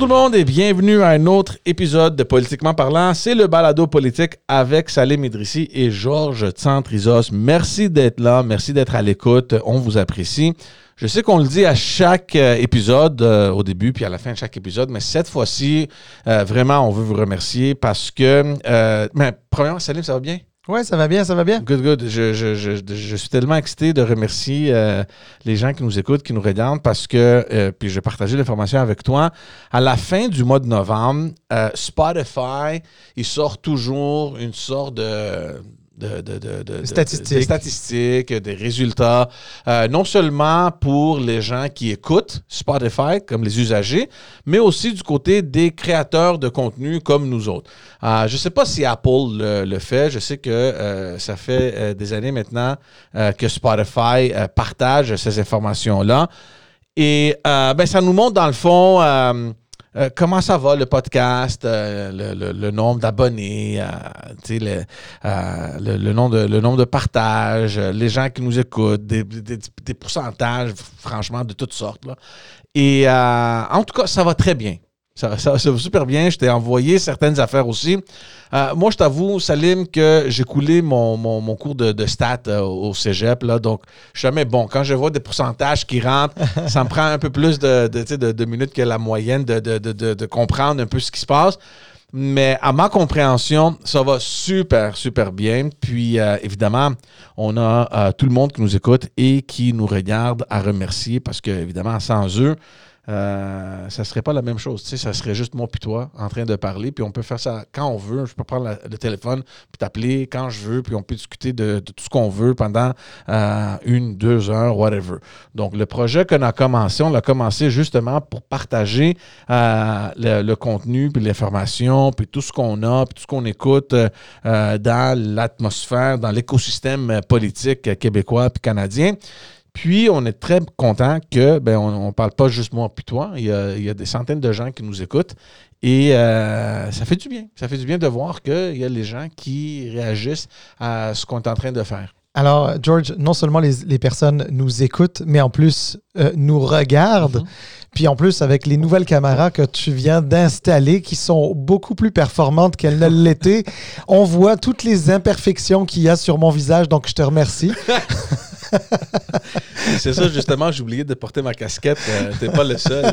Tout le monde et bienvenue à un autre épisode de Politiquement parlant. C'est le balado politique avec Salim Idrissi et Georges Tsantrizos. Merci d'être là, merci d'être à l'écoute. On vous apprécie. Je sais qu'on le dit à chaque euh, épisode, euh, au début puis à la fin de chaque épisode, mais cette fois-ci, euh, vraiment, on veut vous remercier parce que, mais, premièrement, Salim, ça va bien? Ouais, ça va bien, ça va bien. Good, good. Je, je suis tellement excité de remercier euh, les gens qui nous écoutent, qui nous regardent, parce que, euh, puis je vais partager l'information avec toi. À la fin du mois de novembre, euh, Spotify, il sort toujours une sorte de. De, de, de, de- Statistiques. des statistiques, des résultats, euh, non seulement pour les gens qui écoutent Spotify, comme les usagers, mais aussi du côté des créateurs de contenu comme nous autres. Euh, je ne sais pas si Apple le, le fait. Je sais que euh, ça fait des années maintenant que Spotify partage ces informations-là. Et ben, ça nous montre dans le fond euh, comment ça va le podcast, euh, le, nombre d'abonnés, euh, le, le, nombre de, le partages, les gens qui nous écoutent, des, pourcentages, franchement, de toutes sortes. Et en tout cas, ça va très bien. Ça, ça- ça va super bien. Je t'ai envoyé certaines affaires aussi. Euh, moi, je t'avoue, Salim, que j'ai coulé mon, mon- mon cours de, de stats euh, au cégep. Là, donc, je suis jamais bon. Quand je vois des pourcentages qui rentrent, ça me prend un peu plus de, de, minutes que la moyenne de, comprendre un peu ce qui se passe. Mais à ma compréhension, ça va super, super bien. Puis, euh, évidemment, on a tout le monde qui nous écoute et qui nous regarde à remercier parce que, évidemment, sans eux, euh, ça serait pas la même chose. Tu sais, ça serait juste moi puis toi en train de parler. Puis on peut faire ça quand on veut. Je peux prendre le téléphone puis t'appeler quand je veux. Puis on peut discuter de, tout ce qu'on veut pendant euh, une, deux heures, whatever. Donc, le projet qu'on a commencé, on l'a commencé justement pour partager euh, le, le contenu, puis l'information, puis tout ce qu'on a, puis tout ce qu'on écoute dans l'atmosphère, dans l'écosystème politique québécois puis canadien. Puis, on est très content que, ben, on ne parle pas juste moi puis toi. Il y, a, il y a des centaines de gens qui nous écoutent. Et euh, ça fait du bien. Ça fait du bien de voir qu'il y a les gens qui réagissent à ce qu'on est en train de faire. Alors, George, non seulement les, les personnes nous écoutent, mais en plus euh, nous regardent. Mhm. Puis en plus, avec les nouvelles caméras que tu viens d'installer, qui sont beaucoup plus performantes qu'elles ne l'étaient, on voit toutes les imperfections qu'il y a sur mon visage. Donc, je te remercie. C'est ça, justement, j'ai oublié de porter ma casquette. Euh, T'es pas le seul.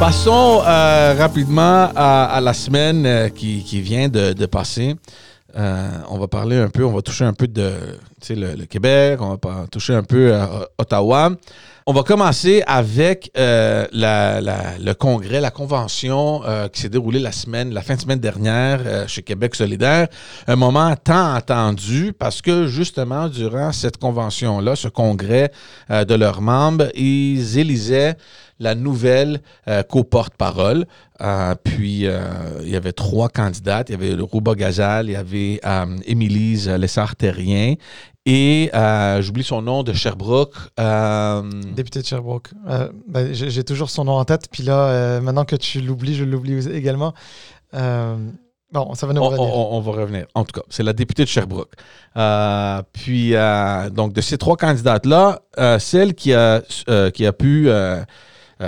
Passons euh, rapidement à, la semaine euh, qui, vient de, passer. Euh, on va parler un peu, on va toucher un peu de le, le Québec, on va toucher un peu à Ottawa. On va commencer avec euh, le congrès, la convention euh, qui s'est déroulée la semaine, la fin de semaine dernière euh, chez Québec solidaire. Un moment tant attendu parce que justement, durant cette convention-là, ce congrès de leurs membres, ils élisaient la nouvelle co-porte-parole. Puis, il y avait trois candidates. Il y avait Rouba Gazal, il y avait Émilise Lessard-Terrien et, euh, j'oublie son nom, de Sherbrooke. euh, Député de Sherbrooke. Euh, ben, J'ai toujours son nom en tête. Puis là, euh, maintenant que tu l'oublies, je l'oublie également. Bon, ça va nous on, revenir. on- on va revenir. En tout cas, c'est la députée de Sherbrooke. Puis, donc, de ces trois candidates-là, celle qui a, qui a pu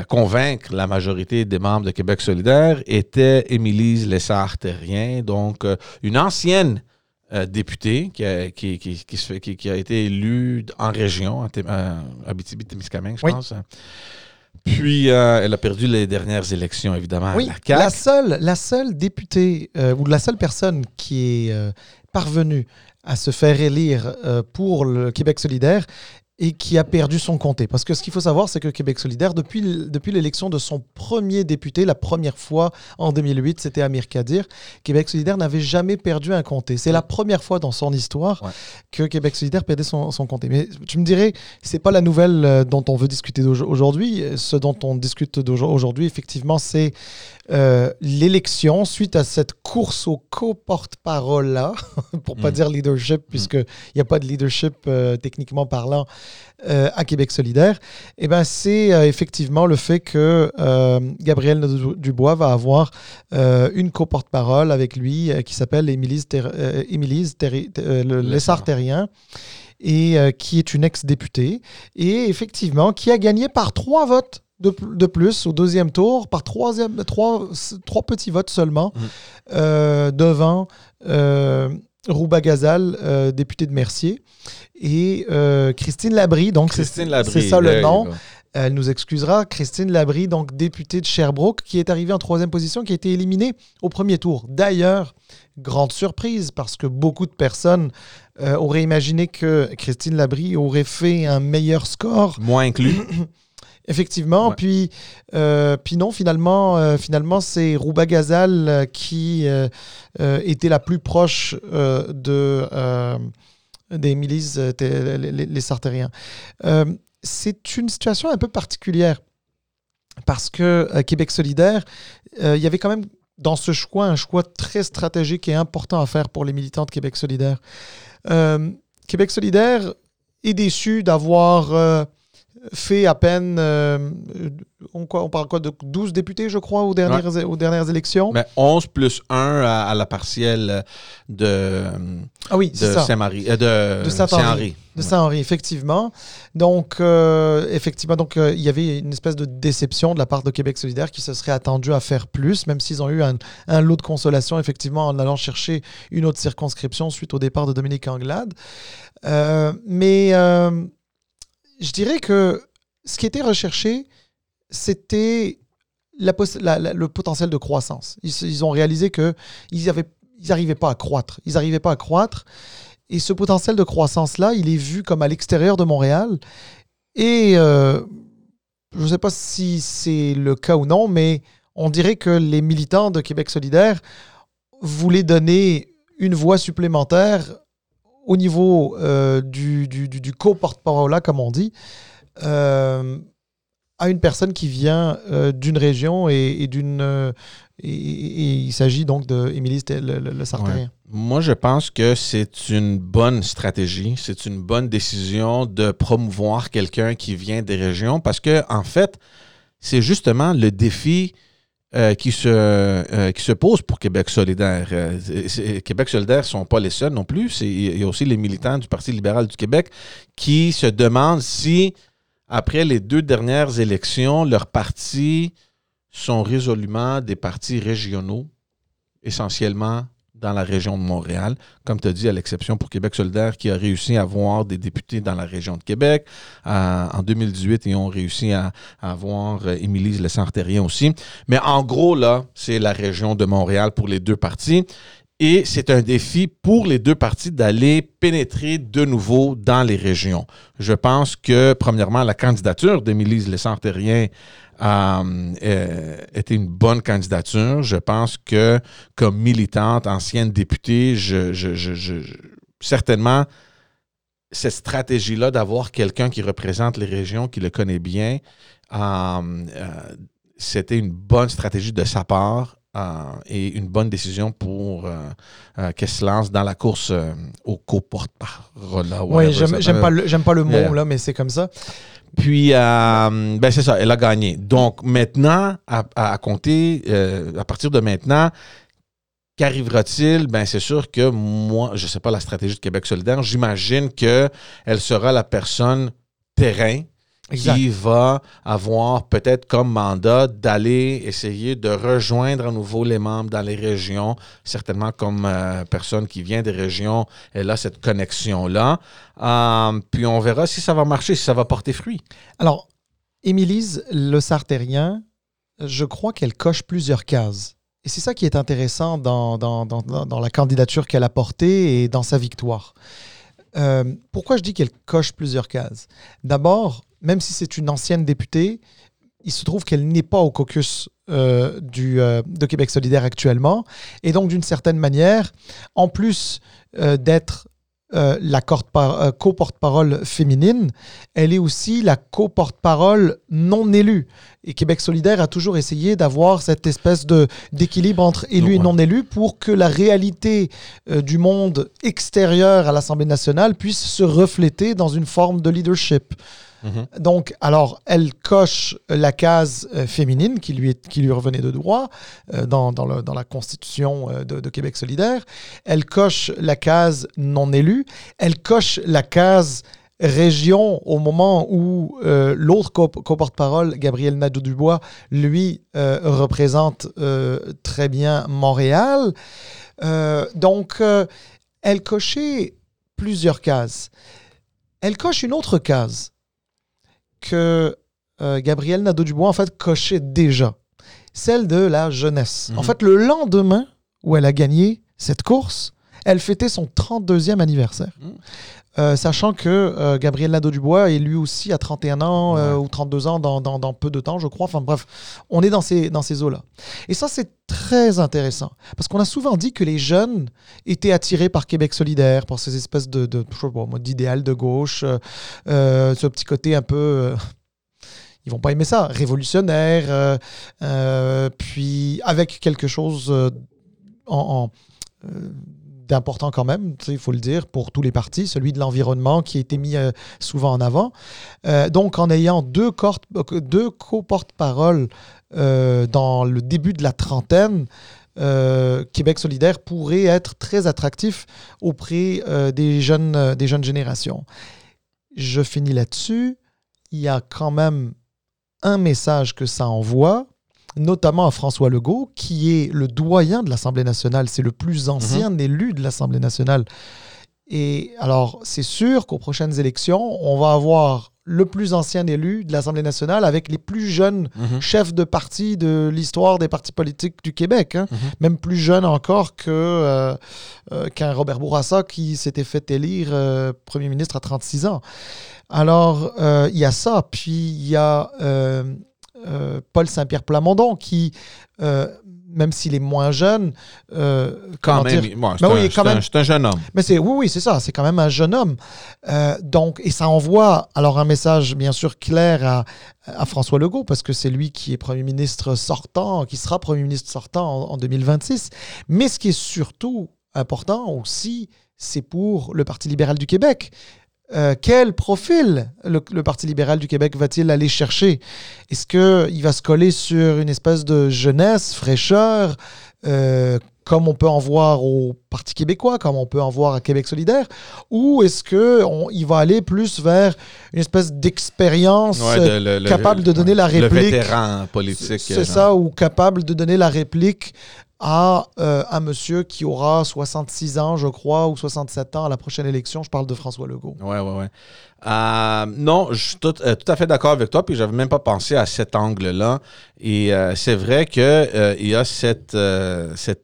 convaincre la majorité des membres de Québec solidaire était Émilise Lessard-Terrien, donc une ancienne euh, députée qui a, qui, qui- qui se fait- qui- qui a été élue en région, euh, Abitibi-Témiscamingue, je Oui. pense. Puis, euh, elle a perdu les dernières élections, évidemment, Oui, à la la seule, la seule députée euh, ou la seule personne qui est euh, parvenue à se faire élire pour le Québec solidaire et qui a perdu son comté. Parce que ce qu'il faut savoir, c'est que Québec solidaire, depuis, depuis l'élection de son premier député, la première fois en 2008, c'était Amir Kadir, Québec solidaire n'avait jamais perdu un comté. C'est la première fois dans son histoire Ouais. que Québec solidaire perdait son, son comté. Mais tu me dirais, c'est pas la nouvelle euh, dont on veut discuter aujourd'hui. Ce dont on discute aujourd'hui, effectivement, c'est euh, l'élection suite à cette course au co-porte-parole-là, pour pas Mm. dire leadership, puisqu'il n'y a pas de leadership euh, techniquement parlant euh, à Québec solidaire, eh ben, c'est euh, effectivement le fait que euh, Gabriel Dubois va avoir une co-porte-parole avec lui qui s'appelle Émilise, Lessard-Terrien et qui est une ex-députée et effectivement qui a gagné par trois votes de, plus au deuxième tour par troisième, trois, trois petits votes seulement mmh. devant Rouba Gazal, euh, députée de Mercier, et euh, Christine Labrie, donc c'est ça le nom. Elle nous excusera. Christine Labrie, donc députée de Sherbrooke, qui est arrivée en troisième position, qui a été éliminée au premier tour. D'ailleurs, grande surprise, parce que beaucoup de personnes euh, auraient imaginé que Christine Labrie aurait fait un meilleur score. Moins inclus. Effectivement. Puis, euh, puis non, finalement, euh, finalement c'est Rouba Gazal qui était la plus proche de, des milices, les, les, Sartériens. c'est une situation un peu particulière parce que Québec solidaire, il y avait quand même dans ce choix un choix très stratégique et important à faire pour les militants de Québec solidaire. Québec solidaire est déçu d'avoir fait à peine, euh, on, quoi, on, parle quoi de 12 députés, je crois, aux dernières, aux dernières élections? Mais 11 plus 1 à, la partielle de, ah oui, de Saint-Marie, euh, de, Saint-Henri. de Saint-Henri, effectivement. Donc, euh, effectivement, donc il y avait une espèce de déception de la part de Québec solidaire qui se serait attendu à faire plus, même s'ils ont eu un, un, lot de consolation, effectivement, en allant chercher une autre circonscription suite au départ de Dominique Anglade. mais je dirais que ce qui était recherché, c'était le potentiel de croissance. Ils, ont réalisé qu'ils n'arrivaient pas à croître. Ils n'arrivaient pas à croître. Et ce potentiel de croissance-là, il est vu comme à l'extérieur de Montréal. Et euh, je ne sais pas si c'est le cas ou non, mais on dirait que les militants de Québec solidaire voulaient donner une voix supplémentaire au niveau euh, du, du, du co-porte-parole, comme on dit, euh, à une personne qui vient euh, d'une région et, d'une. Il s'agit donc de le, le, Sartérien. Moi, je pense que c'est une bonne stratégie, c'est une bonne décision de promouvoir quelqu'un qui vient des régions parce que, en fait, c'est justement le défi euh, qui, se, euh, qui se pose pour Québec solidaire. Euh, Québec solidaire ne sont pas les seuls non plus. Il y a aussi les militants du Parti libéral du Québec qui se demandent si, après les deux dernières élections, leurs partis sont résolument des partis régionaux, essentiellement dans la région de Montréal, comme tu as dit, à l'exception pour Québec solidaire, qui a réussi à avoir des députés dans la région de Québec. en 2018, ils ont réussi à, avoir euh, Émilie Le aussi. Mais en gros, là, c'est la région de Montréal pour les deux partis. Et c'est un défi pour les deux partis d'aller pénétrer de nouveau dans les régions. Je pense que, premièrement, la candidature d'Émilie Lessard-Terrien euh, euh, était une bonne candidature. Je pense que, comme militante, ancienne députée, certainement, cette stratégie-là d'avoir quelqu'un qui représente les régions, qui le connaît bien, euh, c'était une bonne stratégie de sa part. Et une bonne décision pour qu'elle se lance dans la course au co-porte-parole. Oui, j'aime pas, le, pas le mot, là, mais c'est comme ça. Puis, euh, ben c'est ça, elle a gagné. Donc, maintenant, à, compter, euh, à partir de maintenant, qu'arrivera-t-il? Ben, c'est sûr que moi, je ne sais pas la stratégie de Québec solidaire, j'imagine qu'elle sera la personne terrain qui va avoir peut-être comme mandat d'aller essayer de rejoindre à nouveau les membres dans les régions. Certainement comme euh, personne qui vient des régions, elle a cette connexion-là. Euh, puis on verra si ça va marcher, si ça va porter fruit. Alors, Émilise Le Sartérien, je crois qu'elle coche plusieurs cases. Et c'est ça qui est intéressant dans, dans, dans, dans la candidature qu'elle a portée et dans sa victoire. Euh, pourquoi je dis qu'elle coche plusieurs cases? D'abord, même si c'est une ancienne députée, il se trouve qu'elle n'est pas au caucus euh, du, euh, de Québec solidaire actuellement. Et donc, d'une certaine manière, en plus d'être euh, la euh, co-porte-parole féminine, elle est aussi la co-porte-parole non élue. Et Québec solidaire a toujours essayé d'avoir cette espèce de, d'équilibre entre élus et non élus pour que la réalité du monde extérieur à l'Assemblée nationale puisse se refléter dans une forme de leadership. Mhm. Donc, alors, elle coche la case euh, féminine qui lui, qui lui revenait de droit euh, dans, dans, la constitution euh, de, Québec solidaire. Elle coche la case non élue. Elle coche la case région au moment où l'autre co-porte-parole, Gabriel Nadeau-Dubois, lui représente très bien Montréal. donc, elle cochait plusieurs cases. Elle coche une autre case que euh, Gabriel Nadeau-Dubois, en fait, cochait déjà. Celle de la jeunesse. En mhm. fait, le lendemain où elle a gagné cette course, elle fêtait son 32e anniversaire. Mhm. Euh, sachant que euh, Gabriel Nadeau-Dubois est lui aussi à 31 ans ou 32 ans dans, dans, peu de temps, je crois. Enfin bref, on est dans ces, dans ces eaux-là. Et ça, c'est très intéressant. Parce qu'on a souvent dit que les jeunes étaient attirés par Québec solidaire, par ces espèces de, de, d'idéal de gauche, ce petit côté un peu ils vont pas aimer ça. Révolutionnaire, euh, euh, puis avec quelque chose euh, en, d'important quand même, il faut le dire, pour tous les partis, celui de l'environnement qui a été mis souvent en avant. donc en ayant deux, deux co-porte-parole dans le début de la trentaine, Québec solidaire pourrait être très attractif auprès des, jeunes, des jeunes générations. Je finis là-dessus. Il y a quand même un message que ça envoie, notamment à François Legault, qui est le doyen de l'Assemblée nationale, c'est le plus ancien mhm. élu de l'Assemblée nationale. Et alors, c'est sûr qu'aux prochaines élections, on va avoir le plus ancien élu de l'Assemblée nationale avec les plus jeunes mhm. chefs de parti de l'histoire des partis politiques du Québec. Hein. Mhm. Même plus jeune encore que, euh, euh, qu'un Robert Bourassa qui s'était fait élire euh, Premier ministre à 36 ans. Alors, il y a ça. Puis, il y a euh, euh, Paul Saint-Pierre Plamondon qui, même s'il est moins jeune, quand même, c'est un, jeune homme. Mais c'est oui, oui, c'est ça. C'est quand même un jeune homme. donc, et ça envoie alors un message bien sûr clair à, à François Legault parce que c'est lui qui est premier ministre sortant, qui sera premier ministre sortant en 2026. Mais ce qui est surtout important aussi, c'est pour le Parti libéral du Québec. Euh, quel profil le, Parti libéral du Québec va-t-il aller chercher? Est-ce qu'il va se coller sur une espèce de jeunesse, fraîcheur, euh, comme on peut en voir au Parti québécois, comme on peut en voir à Québec solidaire, ou est-ce qu'il va aller plus vers une espèce d'expérience capable de donner la réplique Le vétéran politique. C'est ça, ou capable de donner la réplique à euh, un monsieur qui aura 66 ans, je crois, ou 67 ans à la prochaine élection. Je parle de François Legault. Oui, oui, oui. Euh, non, je suis tout, euh, tout, à fait d'accord avec toi, puis j'avais même pas pensé à cet angle-là. Et c'est vrai qu'il il y a cette,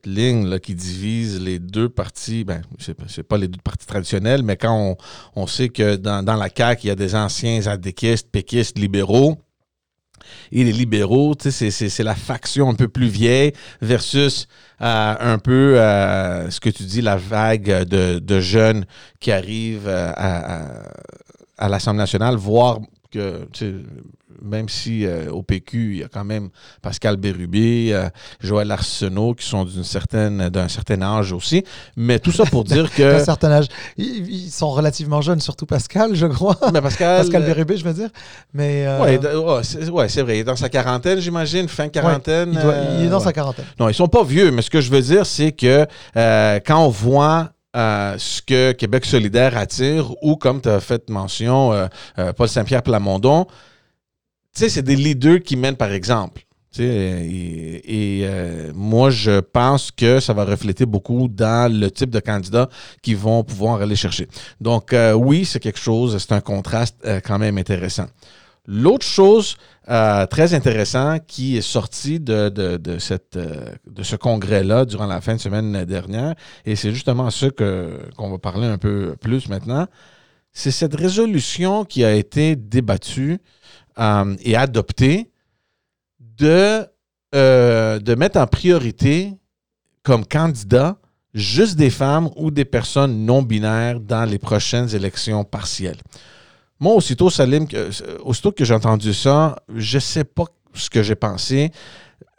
ligne là, qui divise les deux partis. Ben, c'est pas les deux partis traditionnels, mais quand on, on sait que dans, dans la CAQ, il y a des anciens adéquistes, péquistes, libéraux et les libéraux, c'est la faction un peu plus vieille versus euh, un peu euh, ce que tu dis, la vague de, jeunes qui arrivent euh, à, à l'Assemblée nationale, voire que même si euh, au PQ, il y a quand même Pascal Bérubé, euh, Joël Arsenault qui sont d'une certaine d'un certain âge aussi. Mais tout ça pour dire que. D'un certain âge. Ils, sont relativement jeunes, surtout Pascal, je crois. Mais Pascal, Pascal Bérubé, je veux dire. Mais. Euh, oui, ouais, c'est vrai. Il est dans sa quarantaine, j'imagine, fin quarantaine. il, est dans sa quarantaine. Non, ils sont pas vieux, mais ce que je veux dire, c'est que quand on voit ce que Québec solidaire attire, ou comme tu as fait mention, Paul Saint-Pierre Plamondon, c'est des leaders qui mènent par exemple. Et, euh, moi, je pense que ça va refléter beaucoup dans le type de candidats qui vont pouvoir aller chercher. Donc, euh, oui, c'est quelque chose, c'est un contraste euh, quand même intéressant. L'autre chose très intéressante qui est sortie de, de, ce congrès-là durant la fin de semaine dernière, et c'est justement ce qu'on va parler un peu plus maintenant, c'est cette résolution qui a été débattue euh, et adopté de, euh, de mettre en priorité comme candidat juste des femmes ou des personnes non binaires dans les prochaines élections partielles. Moi, aussitôt, Salim, aussitôt que j'ai entendu ça, je sais pas ce que j'ai pensé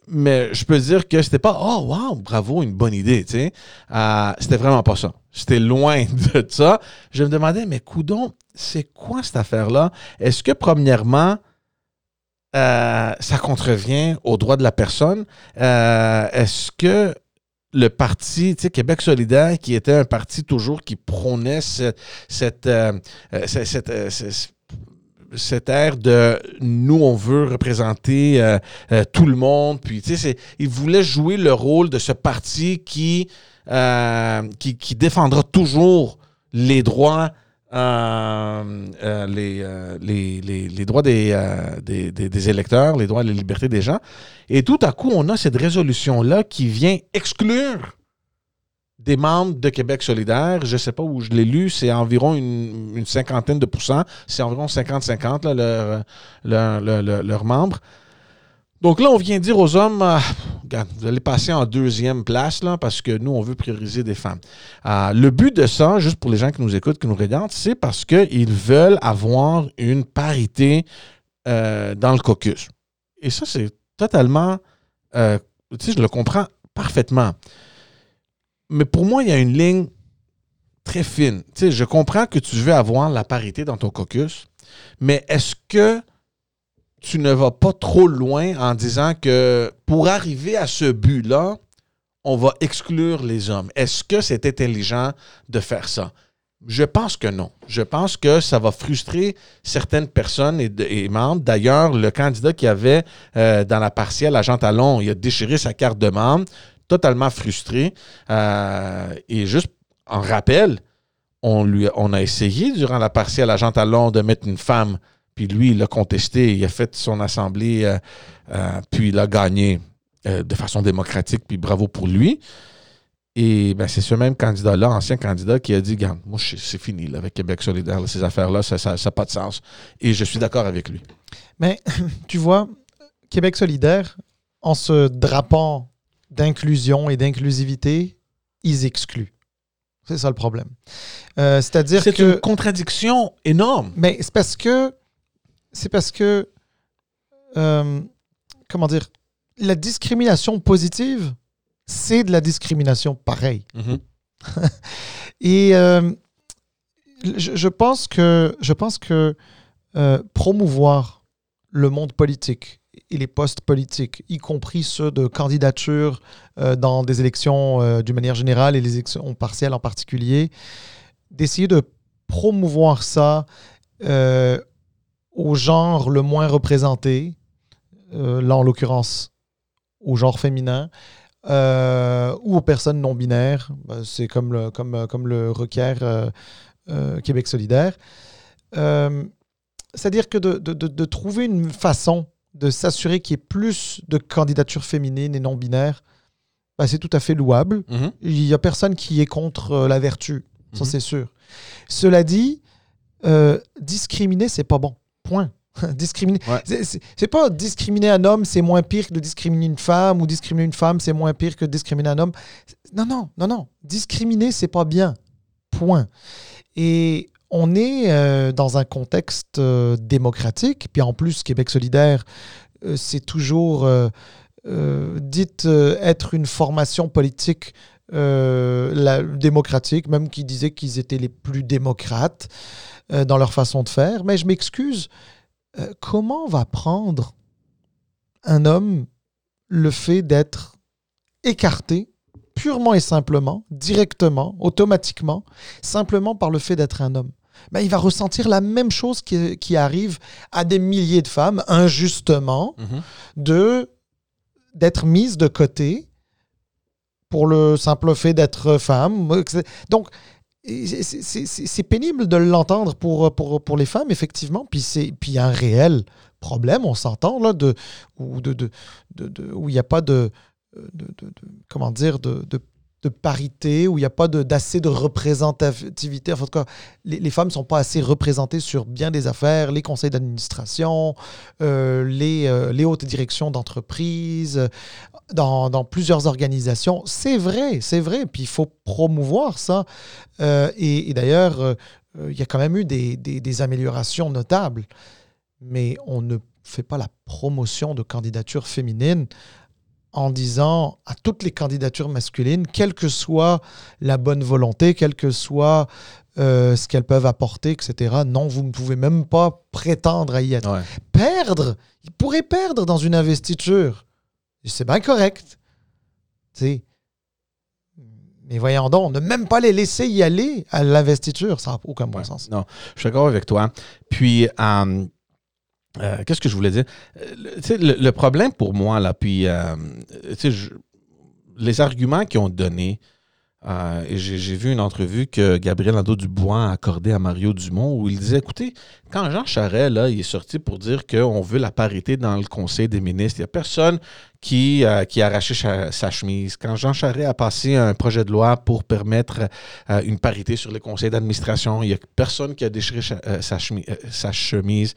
mais je peux dire que c'était pas oh wow bravo une bonne idée tu sais. Euh, c'était vraiment pas ça. C'était loin de ça. Je me demandais mais coudon c'est quoi cette affaire là est-ce que premièrement euh, ça contrevient aux droits de la personne? Euh, est-ce que le parti, tu sais, Québec solidaire, qui était un parti toujours qui prônait cette, cette, cette cette ère de nous, on veut représenter euh, euh, tout le monde. Puis, tu sais, il voulait jouer le rôle de ce parti qui, euh, qui, défendra toujours les droits. Les, les, droits des, des, électeurs, les droits et les libertés des gens. Et tout à coup, on a cette résolution-là qui vient exclure des membres de Québec solidaire, je ne sais pas où je l'ai lu, c'est environ une, cinquantaine de pourcents, c'est environ 50-50 leurs leur, membres. Donc là, on vient dire aux hommes, euh, vous allez passer en deuxième place là, parce que nous, on veut prioriser des femmes. Euh, le but de ça, juste pour les gens qui nous écoutent, qui nous regardent, c'est parce qu'ils veulent avoir une parité euh, dans le caucus. Et ça, c'est totalement, tu sais, je le comprends parfaitement. Mais pour moi, il y a une ligne très fine. Tu sais, je comprends que tu veux avoir la parité dans ton caucus, mais est-ce que tu ne vas pas trop loin en disant que pour arriver à ce but-là, on va exclure les hommes? Est-ce que c'est intelligent de faire ça? Je pense que non. Je pense que ça va frustrer certaines personnes et, membres. D'ailleurs, le candidat qui avait euh, dans la partielle à Talon, il a déchiré sa carte de membre totalement frustré. Euh, et juste en rappel, on, a essayé durant la partielle à Talon de mettre une femme, puis lui, il a contesté, il a fait son assemblée, euh, euh, puis il a gagné de façon démocratique, puis bravo pour lui. Et ben, c'est ce même candidat-là, ancien candidat, qui a dit Garde, moi, c'est fini avec Québec solidaire, ces affaires-là, ça n'a pas de sens. Et je suis d'accord avec lui. Mais tu vois, Québec solidaire, en se drapant d'inclusion et d'inclusivité, ils excluent. C'est ça le problème. Euh, c'est-à-dire que. C'est une contradiction énorme. Mais c'est parce que. C'est parce que. Euh, comment dire La discrimination positive, c'est de la discrimination pareille. Mm-hmm. et euh, je, pense que, je pense que promouvoir le monde politique, et les postes politiques, y compris ceux de candidature euh, dans des élections euh, d'une manière générale et les élections partielles en particulier, d'essayer de promouvoir ça euh, au genre le moins représenté, là en l'occurrence au genre féminin, ou aux personnes non binaires, ben, c'est comme le, comme, comme le requiert Québec solidaire. C'est-à-dire que de, de, de, trouver une façon de s'assurer qu'il y ait plus de candidatures féminines et non binaires, bah, c'est tout à fait louable. Mhm. Il n'y a personne qui est contre euh, la vertu, ça mhm. c'est sûr. Cela dit, euh, discriminer, c'est pas bon. Point. discriminer. C'est pas discriminer un homme, c'est moins pire que de discriminer une femme, ou discriminer une femme, c'est moins pire que de discriminer un homme. Non, non, non, non. Discriminer, c'est pas bien. Point. Et on est euh, dans un contexte euh, démocratique, puis en plus, Québec solidaire, euh, c'est toujours dit être une formation politique la, démocratique, même qui disait qu'ils étaient les plus démocrates dans leur façon de faire. Mais je m'excuse, comment va prendre un homme le fait d'être écarté purement et simplement, directement, automatiquement, simplement par le fait d'être un homme? Ben, il va ressentir la même chose qui, arrive à des milliers de femmes, injustement, mhm. de d'être mise de côté pour le simple fait d'être femme. Donc, c'est pénible de l'entendre pour, pour, pour, les femmes, effectivement. Puis il y a un réel problème, on s'entend, là, de, où il n'y a pas de, de, comment dire, de, de parité, où il n'y a pas d'assez de, représentativité. En tout cas, les, femmes ne sont pas assez représentées sur bien des affaires, les conseils d'administration, euh, les, euh, les, hautes directions d'entreprise, dans, dans, plusieurs organisations. C'est vrai, c'est vrai. Puis il faut promouvoir ça. Euh, et, d'ailleurs, il y a quand même eu des, des améliorations notables. Mais on ne fait pas la promotion de candidatures féminines en disant à toutes les candidatures masculines, quelle que soit la bonne volonté, quel que soit euh, ce qu'elles peuvent apporter, etc. Non, vous ne pouvez même pas prétendre à y être. Perdre, ils pourraient perdre dans une investiture. C'est bien correct. sais. Mais voyons donc, ne même pas les laisser y aller à l'investiture, ça n'a aucun bon sens. Non, je suis d'accord avec toi. Puis, euh, euh, qu'est-ce que je voulais dire? Euh, le, problème pour moi, là, puis euh, les arguments qu'ils ont donnés, j'ai vu une entrevue que Gabriel Nadeau-Dubois a accordée à Mario Dumont où il disait écoutez, quand Jean Charest là, il est sorti pour dire qu'on veut la parité dans le Conseil des ministres, il n'y a personne qui, qui a arraché sa, chemise. Quand Jean Charest a passé un projet de loi pour permettre une parité sur le conseil d'administration, il n'y a personne qui a déchiré sa, chemise, sa chemise.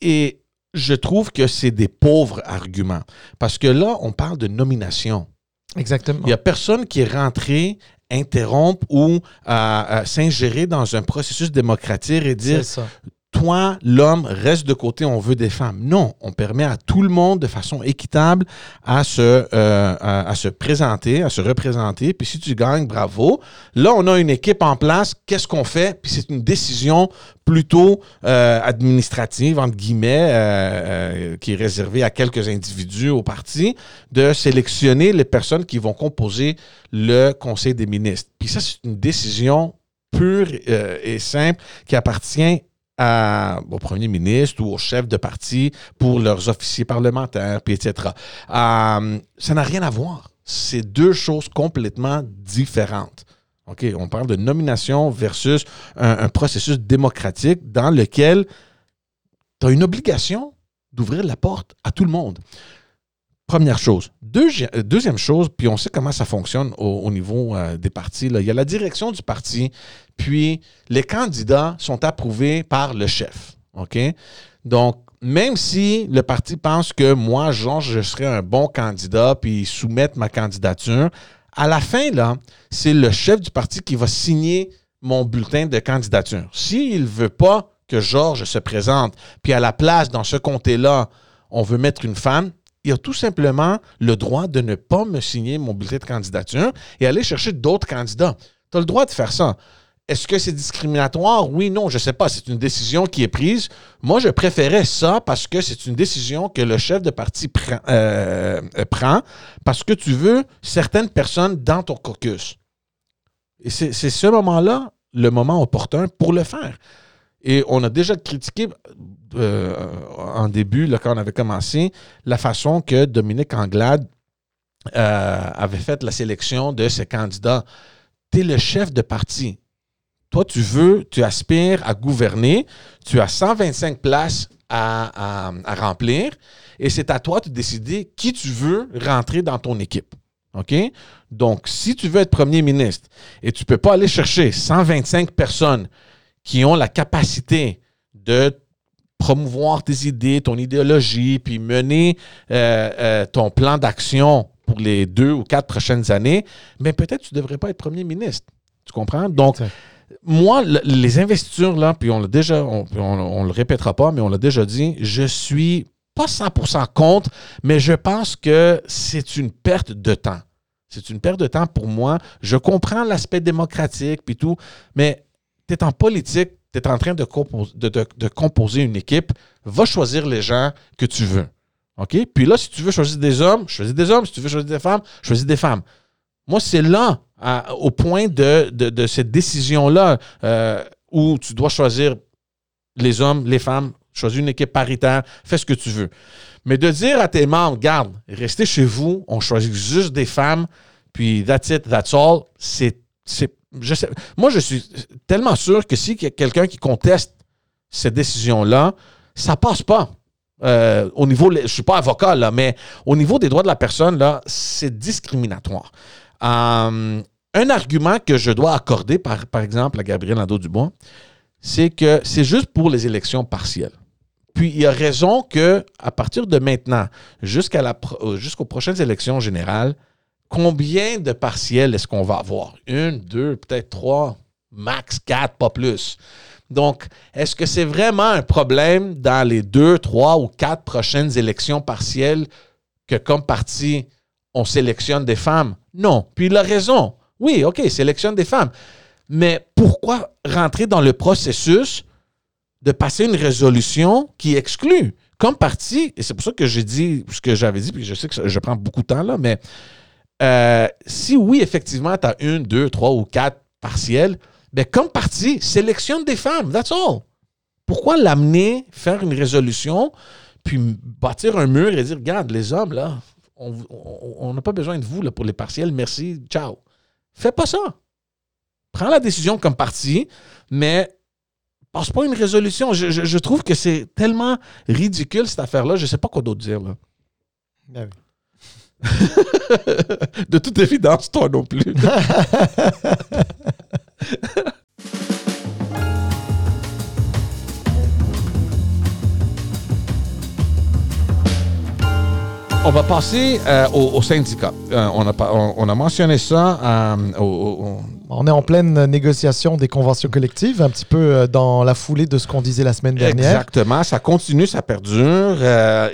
Et je trouve que c'est des pauvres arguments. Parce que là, on parle de nomination. Exactement. Il n'y a personne qui est rentré interrompre ou euh, s'ingérer dans un processus démocratique et dire toi, l'homme, reste de côté, on veut des femmes. Non, on permet à tout le monde de façon équitable à se, euh, à, se présenter, à se représenter. Puis si tu gagnes, bravo. Là, on a une équipe en place. Qu'est-ce qu'on fait? Puis c'est une décision plutôt euh, administrative, entre guillemets, euh, qui est réservée à quelques individus au parti, de sélectionner les personnes qui vont composer le Conseil des ministres. Puis ça, c'est une décision pure et simple qui appartient à, au premier ministre ou au chef de parti pour leurs officiers parlementaires, puis etc. Euh, ça n'a rien à voir. C'est deux choses complètement différentes. OK, on parle de nomination versus un, processus démocratique dans lequel tu as une obligation d'ouvrir la porte à tout le monde. Première chose. deuxième chose, puis on sait comment ça fonctionne au, au niveau euh, des partis. Il y a la direction du parti, puis les candidats sont approuvés par le chef. OK? Donc, même si le parti pense que moi, Jean, je serais un bon candidat, puis soumettre ma candidature, à la fin, là, c'est le chef du parti qui va signer mon bulletin de candidature. S'il ne veut pas que Georges se présente, puis à la place, dans ce comté-là, on veut mettre une femme, il a tout simplement le droit de ne pas me signer mon bulletin de candidature et aller chercher d'autres candidats. Tu as le droit de faire ça. Est-ce que c'est discriminatoire? Oui, non, je ne sais pas. C'est une décision qui est prise. Moi, je préférais ça parce que c'est une décision que le chef de parti prend, euh, prend parce que tu veux certaines personnes dans ton caucus. Et c'est ce moment-là, le moment opportun pour le faire. Et on a déjà critiqué euh, en début, là, quand on avait commencé, la façon que Dominique Anglade euh, avait fait la sélection de ses candidats. Tu es le chef de parti. Toi, tu veux, tu aspires à gouverner, tu as 125 places à, remplir et c'est à toi de décider qui tu veux rentrer dans ton équipe. OK? Donc, si tu veux être premier ministre et tu ne peux pas aller chercher 125 personnes qui ont la capacité de promouvoir tes idées, ton idéologie, puis mener euh, euh, ton plan d'action pour les deux ou quatre prochaines années, mais peut-être tu ne devrais pas être premier ministre. Tu comprends? Donc, moi, les investitures, là, puis on l'a déjà, on, on, le répétera pas, mais on l'a déjà dit, je suis pas 100% contre, mais je pense que c'est une perte de temps. C'est une perte de temps pour moi. Je comprends l'aspect démocratique puis tout, mais tu es en politique, tu es en train de, de, de, de, composer une équipe, va choisir les gens que tu veux. OK? Puis là, si tu veux choisir des hommes, choisis des hommes. Si tu veux choisir des femmes, choisis des femmes. Moi, c'est là, au point de, cette décision-là, euh, où tu dois choisir les hommes, les femmes, choisir une équipe paritaire, fais ce que tu veux. Mais de dire à tes membres, garde, restez chez vous, on choisit juste des femmes, puis that's it, that's all, c'est moi, je suis tellement sûr que si quelqu'un qui conteste cette décision-là, ça passe pas. Euh, au niveau, je suis pas avocat mais au niveau des droits de la personne c'est discriminatoire. Euh, un argument que je dois accorder, par, exemple, à Gabriel Nadeau-Dubois, c'est que c'est juste pour les élections partielles. Puis il a raison que à partir de maintenant, euh, jusqu'aux prochaines élections générales, combien de partiels est-ce qu'on va avoir? Une, deux, peut-être trois, max quatre, pas plus. Donc, est-ce que c'est vraiment un problème dans les deux, trois ou quatre prochaines élections partielles que comme parti, on sélectionne des femmes? Non. Puis il a raison. Oui, OK, sélectionne des femmes. Mais pourquoi rentrer dans le processus de passer une résolution qui exclut? Comme parti, et c'est pour ça que j'ai dit ce que j'avais dit, puis je sais que je prends beaucoup de temps là, mais euh, si oui, effectivement, tu as une, deux, trois ou quatre partiels, ben comme parti, sélectionne des femmes. That's all. Pourquoi l'amener, faire une résolution, puis bâtir un mur et dire, regarde, les hommes, là, on n'a pas besoin de vous là, pour les partiels, merci, ciao. Fais pas ça. Prends la décision comme parti, mais passe pas une résolution. Je, je- je trouve que c'est tellement ridicule, cette affaire-là. Je sais pas quoi d'autre dire, là. Ben oui. De toute évidence, toi non plus. On va passer euh, au, au syndicat. Euh, on, a, pas- on, on a mentionné ça euh, au- au- au- On est en pleine négociation des conventions collectives, un petit peu dans la foulée de ce qu'on disait la semaine dernière. Exactement. Ça continue, ça perdure.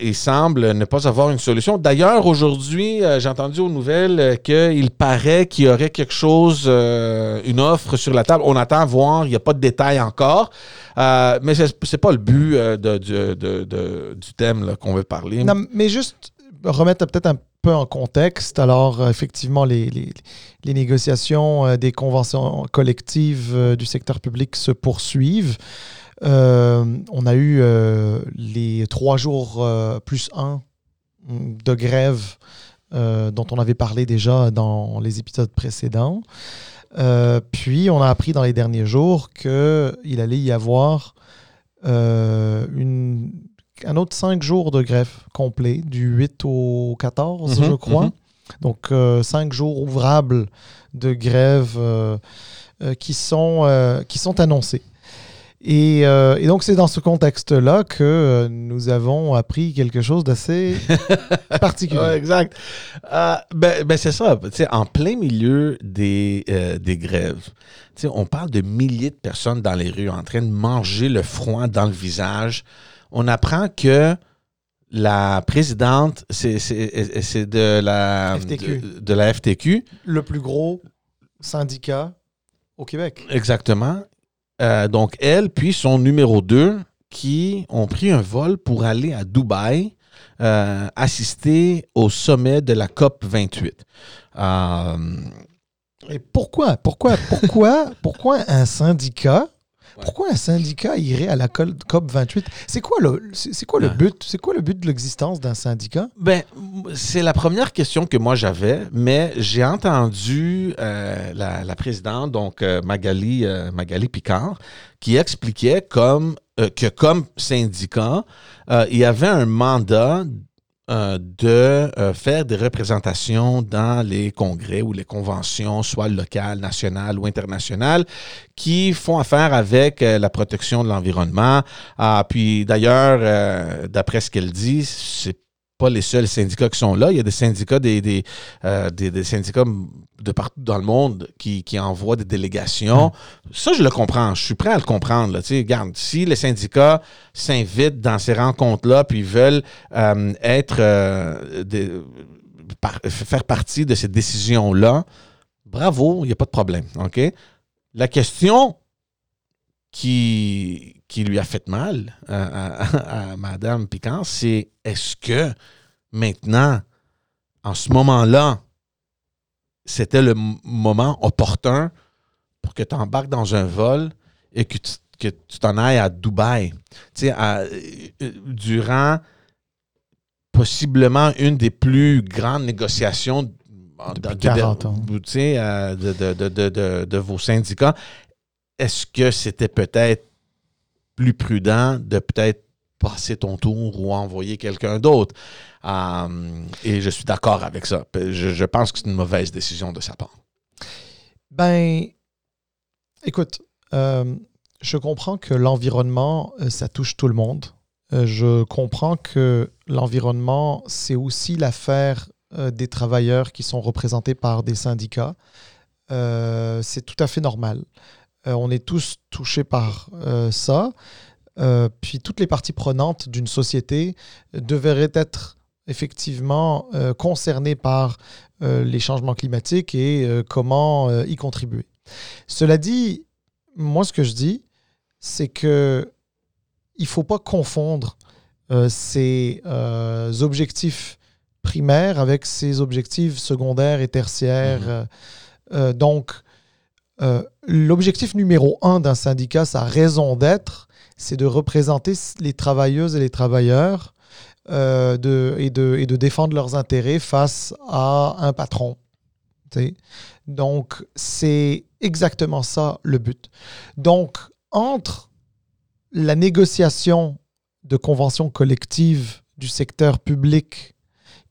Il semble ne pas avoir une solution. D'ailleurs, aujourd'hui, j'ai entendu aux nouvelles qu'il paraît qu'il y aurait quelque chose, une offre sur la table. On attend à voir. Il n'y a pas de détails encore. Mais c'est c'est pas le but de- de- de- de- du thème qu'on veut parler. Non, mais juste remettre peut-être un peu en contexte. Alors, euh, effectivement, les, négociations euh, des conventions collectives euh, du secteur public se poursuivent. On a eu les trois jours plus un de grève dont on avait parlé déjà dans les épisodes précédents. Puis, on a appris dans les derniers jours qu'il allait y avoir une, un autre cinq jours de grève complet, du 8 au 14, Mhm, je crois. mhm. Donc, euh, cinq jours ouvrables de grève euh, euh, qui, sont, qui sont annoncés. Et, euh, et donc, c'est dans ce contexte-là que euh, nous avons appris quelque chose d'assez particulier. Ouais, exact. Euh, ben, ben, c'est ça. En plein milieu des, des grèves, on parle de milliers de personnes dans les rues en train de manger le froid dans le visage. On apprend que la présidente, c'est c'est- c'est de la FTQ. De, de la FTQ, Le plus gros syndicat au Québec. exactement. Euh, donc, elle, puis son numéro 2, qui ont pris un vol pour aller à Dubaï euh, assister au sommet de la COP 28. Euh, Et pourquoi, pourquoi, pourquoi, pourquoi un syndicat Pourquoi un syndicat irait à la COP 28 C'est quoi le, c'est c'est quoi le Ouais. but? C'est quoi le but de l'existence d'un syndicat? Ben, c'est la première question que moi j'avais, mais j'ai entendu euh, la, la présidente, donc euh, Magali, euh, Magali Picard, qui expliquait comme, que comme syndicat, il y avait un mandat euh, de euh, faire des représentations dans les congrès ou les conventions, soit locales, nationales ou internationales, qui font affaire avec euh, la protection de l'environnement. Ah, puis d'ailleurs, d'après ce qu'elle dit, c'est pas les seuls syndicats qui sont là. Il y a des syndicats, euh, des- des syndicats de partout dans le monde qui, qui envoient des délégations. Ça, je le comprends. Je suis prêt à le comprendre. Là. Tu regarde, si les syndicats s'invitent dans ces rencontres-là, puis veulent euh, être euh, faire partie de ces décisions-là, bravo, il n'y a pas de problème. OK? La question qui, qui lui a fait mal à, à- à Madame Piquant, c'est est-ce que maintenant, en ce moment-là, c'était le moment opportun pour que tu embarques dans un vol et que tu que tu t'en ailles à Dubaï? Tu sais, à- euh, durant possiblement une des plus grandes négociations de- Depuis de- 40 ans. tu sais, de, de- de- de- de- de vos syndicats. Est-ce que c'était peut-être plus prudent de peut-être passer ton tour ou envoyer quelqu'un d'autre. Euh, et je suis d'accord avec ça. Je, je pense que c'est une mauvaise décision de sa part. Ben, écoute, euh, je comprends que l'environnement, euh, ça touche tout le monde. Euh, je comprends que l'environnement, c'est aussi l'affaire euh, des travailleurs qui sont représentés par des syndicats. C'est tout à fait normal. Euh, on est tous touchés par euh, ça. Euh, puis toutes les parties prenantes d'une société devraient être effectivement euh, concernées par euh, les changements climatiques et euh, comment y contribuer. Cela dit, moi ce que je dis, c'est que il faut pas confondre ces objectifs primaires avec ces objectifs secondaires et tertiaires. Euh, donc, l'objectif numéro un d'un syndicat, sa raison d'être, c'est de représenter les travailleuses et les travailleurs euh, et, de, défendre leurs intérêts face à un patron. Donc, c'est exactement ça le but. Donc, entre la négociation de conventions collectives du secteur public,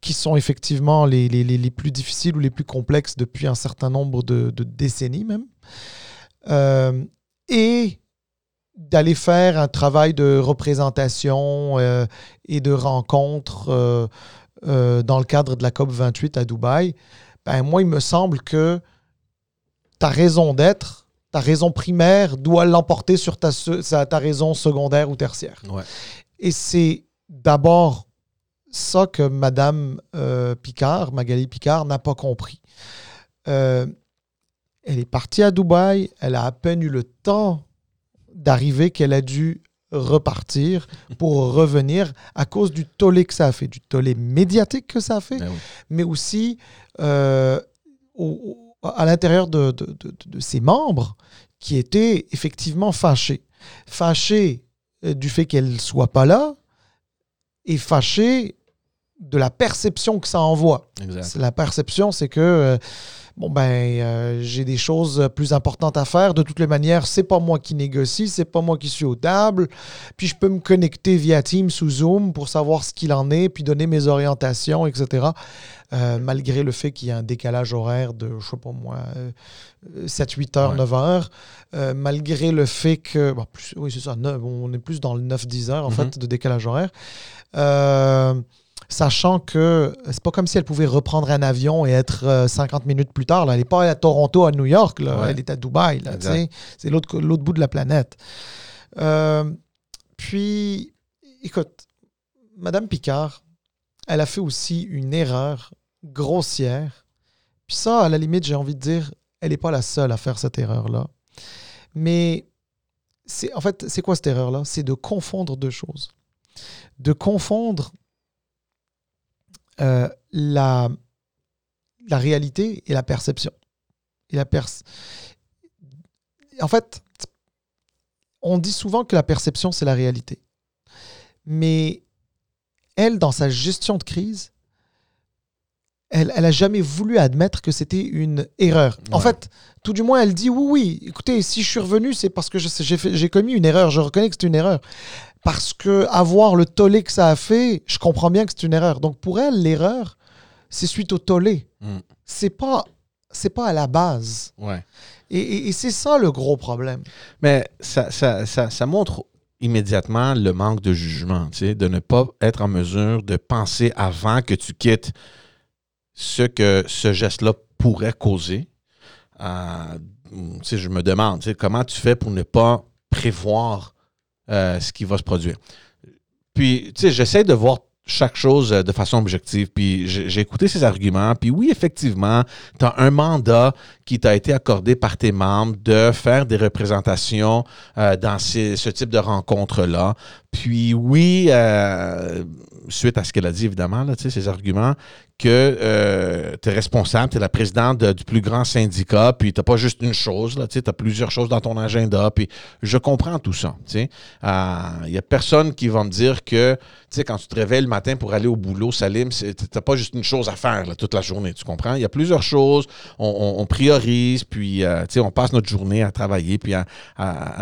qui sont effectivement les, plus difficiles ou les plus complexes depuis un certain nombre de décennies même, euh, et d'aller faire un travail de représentation euh, et de rencontre euh, dans le cadre de la COP 28 à Dubaï, ben moi, il me semble que ta raison d'être, ta raison primaire doit l'emporter sur ta, ta raison secondaire ou tertiaire. Ouais. Et c'est d'abord ça que Madame Picard, Magali Picard, n'a pas compris. Euh, elle est partie à Dubaï, elle a à peine eu le temps d'arriver qu'elle a dû repartir pour revenir à cause du tollé que ça a fait, du tollé médiatique que ça a fait, Ben oui. mais aussi euh, au- au- à l'intérieur de, de- de- de ses membres qui étaient effectivement fâchés. Fâchés euh, du fait qu'elle ne soit pas là et fâchés de la perception que ça envoie. Exact. La perception, c'est que euh, bon ben euh, j'ai des choses plus importantes à faire. De toutes les manières, c'est pas moi qui négocie, c'est pas moi qui suis aux tables. Puis je peux me connecter via Teams ou Zoom pour savoir ce qu'il en est, puis donner mes orientations, etc. Euh, malgré le fait qu'il y a un décalage horaire de, je sais pas moi, 7-8 heures, Ouais. 9 heures. Euh, malgré le fait que, bon, plus- oui c'est ça, on est plus dans le 9-10 heures en Mhm. fait de décalage horaire. Euh, sachant que c'est pas comme si elle pouvait reprendre un avion et être euh, 50 minutes plus tard. Là. Elle n'est pas à Toronto, à New York. là. Ouais. Elle est à Dubaï. là. C'est l'autre bout de la planète. Euh, puis, écoute, Madame Picard, elle a fait aussi une erreur grossière. Puis ça, à la limite, j'ai envie de dire, elle n'est pas la seule à faire cette erreur-là. Mais c'est en fait, c'est quoi cette erreur-là? C'est de confondre deux choses. De confondre euh, la, la réalité et la perception. Et la pers en fait, on dit souvent que la perception, c'est la réalité. Mais elle, dans sa gestion de crise, elle, elle a jamais voulu admettre que c'était une erreur. En fait, tout du moins, elle dit oui, oui, écoutez, si je suis revenu, c'est parce que j'ai commis une erreur. Je reconnais que c'est une erreur. Parce que avoir le tollé que ça a fait, je comprends bien que c'est une erreur. Donc pour elle, l'erreur, c'est suite au tollé. Mm. C'est pas, c'est pas à la base. Ouais. Et, et- et c'est ça le gros problème. Mais ça, ça, ça, ça montre immédiatement le manque de jugement, de ne pas être en mesure de penser avant que tu quittes ce que ce geste-là pourrait causer. Euh, je me demande, comment tu fais pour ne pas prévoir euh, ce qui va se produire. Puis, tu sais, j'essaie de voir chaque chose euh, de façon objective. Puis j'ai écouté ses arguments. Puis oui, effectivement, tu as un mandat qui t'a été accordé par tes membres de faire des représentations euh, dans ce type de rencontres-là. Puis oui, euh, suite à ce qu'elle a dit, évidemment, là, tu ses arguments, que tu es responsable, tu es la présidente de- du plus grand syndicat, puis tu pas juste une chose, tu as plusieurs choses dans ton agenda, puis je comprends tout ça. Il n'y a personne qui va me dire que, tu quand tu te réveilles le matin, pour aller au boulot, Salim, c'est- t'as pas juste une chose à faire toute la journée, tu comprends? Il y a plusieurs choses, on, priorise, puis euh, tu on passe notre journée à travailler, puis à,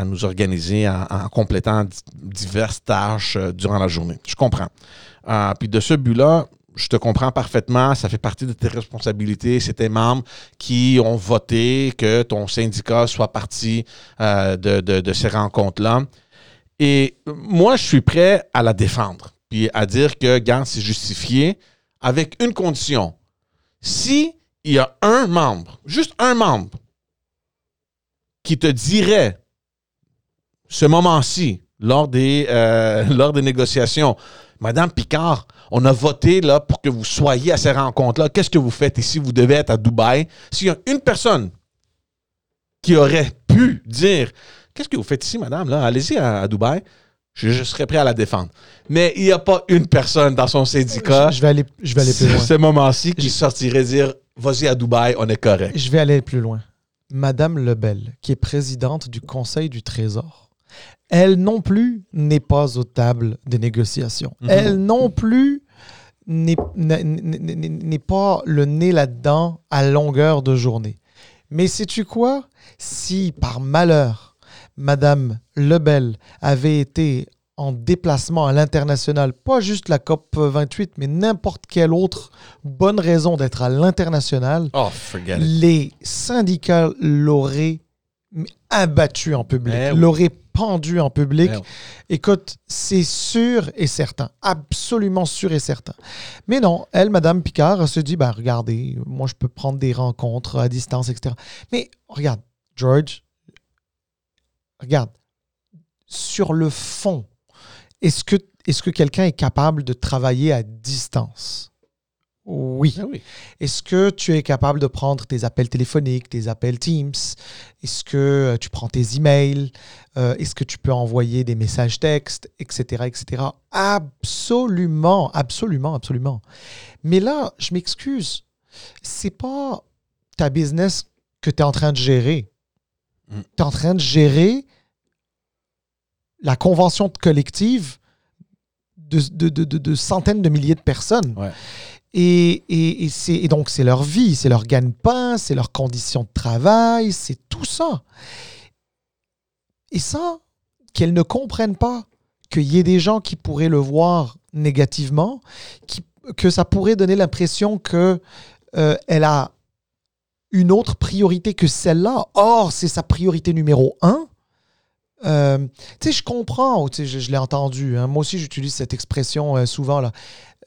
nous organiser en, en complétant di- tâches euh, durant la journée. Je comprends. Euh, puis de ce but-là, je te comprends parfaitement, ça fait partie de tes responsabilités. C'est tes membres qui ont voté que ton syndicat soit parti euh, de, de- de ces rencontres-là. Et moi, je suis prêt à la défendre, puis à dire que, garde, c'est justifié, avec une condition. Si il y a un membre, juste un membre, qui te dirait ce moment-ci, lors des, euh, lors des négociations, Madame Picard, on a voté là, pour que vous soyez à ces rencontres-là. Qu'est-ce que vous faites ici? Vous devez être à Dubaï. S'il y a une personne qui aurait pu dire Qu'est-ce que vous faites ici, madame? Là? Allez-y à, à Dubaï. Je, je serais prêt à la défendre. Mais il n'y a pas une personne dans son syndicat, Je, je vais aller, je vais aller plus loin. ce moment-ci, qui Je- sortirait dire Vas-y à Dubaï, on est correct. Je vais aller plus loin. Madame Lebel, qui est présidente du Conseil du Trésor, elle non plus n'est pas aux tables des négociations. Mhm. Elle non plus n'est pas le nez là-dedans à longueur de journée. Mais sais-tu quoi? Si par malheur, Madame Lebel avait été en déplacement à l'international, pas juste la COP 28, mais n'importe quelle autre bonne raison d'être à l'international, Oh, les syndicats l'auraient abattu en public, Eh oui. l'auraient pendu en public. Eh oui. Écoute, c'est sûr et certain, absolument sûr et certain. Mais non, elle, Madame Picard, se dit, ben regardez, moi je peux prendre des rencontres à distance, etc. Mais regarde, George, regarde, sur le fond, est-ce que, est que quelqu'un est capable de travailler à distance? Oui. Ah oui. Est-ce que tu es capable de prendre tes appels téléphoniques, tes appels Teams? Est-ce que euh, tu prends tes emails? Euh, Est-ce que tu peux envoyer des messages textes, etc., etc.? Absolument, absolument, absolument. Mais là, je m'excuse. C'est pas ta business que tu es en train de gérer. Mm. Tu es en train de gérer la convention collective de, de- de- de- de centaines de milliers de personnes. Ouais. Et, et- et c'est, donc, c'est leur vie, c'est leur gagne-pain, c'est leurs conditions de travail, c'est tout ça. Et ça, qu'elles ne comprennent pas qu'il y ait des gens qui pourraient le voir négativement, qui- que ça pourrait donner l'impression que euh, a une autre priorité que celle-là. Or, c'est sa priorité numéro un. Euh, tu sais, je comprends, je, je l'ai entendu. hein. Moi aussi, j'utilise cette expression euh, souvent là.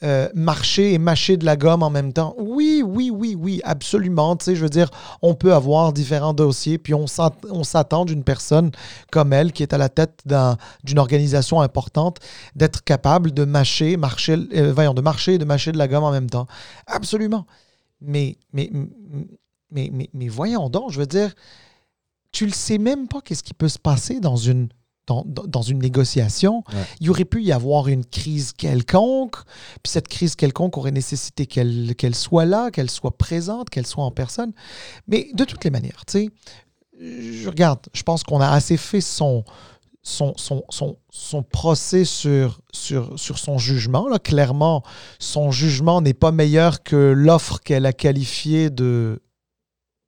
Euh, marcher et mâcher de la gomme en même temps. Oui, oui, oui, oui, absolument. Tu sais, je veux dire, on peut avoir différents dossiers, puis on s'att- on s'attend d'une personne comme elle, qui est à la tête d'un- d'une organisation importante, d'être capable de mâcher, marcher, voyons, de marcher et de mâcher de la gomme en même temps. Absolument. Mais, mais, mais, mais, mais voyons donc, je veux dire, tu le sais même pas qu'est-ce qui peut se passer dans une, dans, dans- dans une négociation. Ouais. Il aurait pu y avoir une crise quelconque, puis cette crise quelconque aurait nécessité qu'elle soit là, qu'elle soit présente, qu'elle soit en personne. Mais de toutes les manières, tu sais, je regarde, je pense qu'on a assez fait son, son, son, son, son procès sur, sur, sur son jugement. Là. Clairement, son jugement n'est pas meilleur que l'offre qu'elle a qualifiée de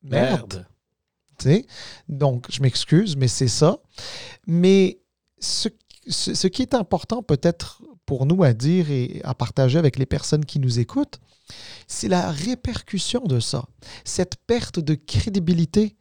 merde. Donc, je m'excuse, mais c'est ça. Mais ce qui est important peut-être pour nous à dire et à partager avec les personnes qui nous écoutent, c'est la répercussion de ça. Cette perte de crédibilité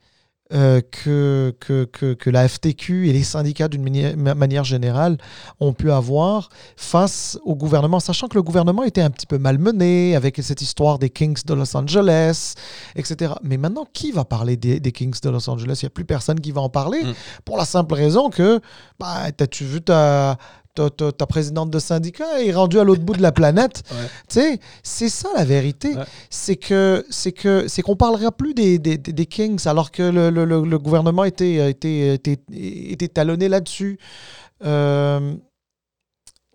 euh, que, que, que, que la FTQ et les syndicats d'une manière, ma- manière générale ont pu avoir face au gouvernement, sachant que le gouvernement était un petit peu malmené avec cette histoire des Kings de Los Angeles, etc. Mais maintenant, qui va parler des, des Kings de Los Angeles? Il n'y a plus personne qui va en parler Mm. pour la simple raison que, bah, t'as-tu vu ta, ta, ta- ta présidente de syndicat est rendue à l'autre bout de la planète Ouais. Tu sais, c'est ça la vérité. Ouais. C'est que c'est que c'est qu'on parlera plus des, des, des- Kings alors que le, le- le- gouvernement était, était, était, était talonné là-dessus. Euh,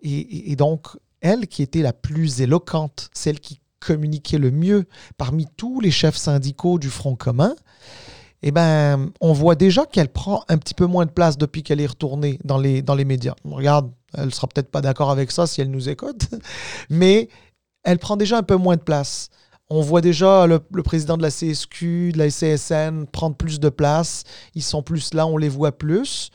et donc, elle qui était la plus éloquente, celle qui communiquait le mieux parmi tous les chefs syndicaux du Front commun, eh ben, on voit déjà qu'elle prend un petit peu moins de place depuis qu'elle est retournée dans les, dans les médias. On regarde, elle sera peut-être pas d'accord avec ça si elle nous écoute, mais elle prend déjà un peu moins de place. On voit déjà le, président de la CSQ, de la SCSN prendre plus de place. Ils sont plus là, on les voit plus.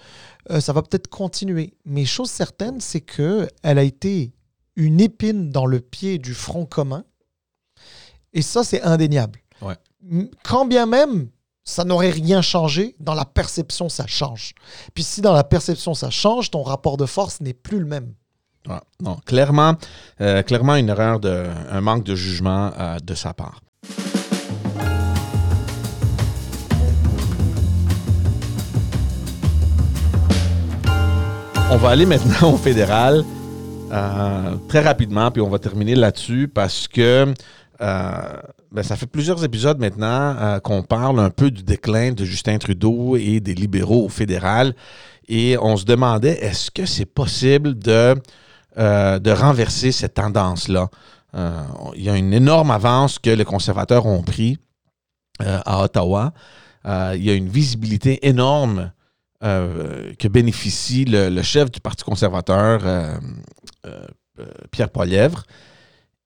Euh, ça va peut-être continuer. Mais chose certaine, c'est que elle a été une épine dans le pied du Front commun. Et ça, c'est indéniable. Quand bien même ça n'aurait rien changé, dans la perception, ça change. Puis si dans la perception, ça change, ton rapport de force n'est plus le même. non, clairement, euh, clairement une erreur, de, un manque de jugement euh, de sa part. On va aller maintenant au fédéral euh, très rapidement, puis on va terminer là-dessus parce que ben, ça fait plusieurs épisodes maintenant euh, qu'on parle un peu du déclin de Justin Trudeau et des libéraux au fédéral. Et on se demandait, est-ce que c'est possible de, euh, de renverser cette tendance-là? Euh, il y a une énorme avance que les conservateurs ont pris à Ottawa. il y a une visibilité énorme que bénéficie le, chef du Parti conservateur, Pierre Poilièvre.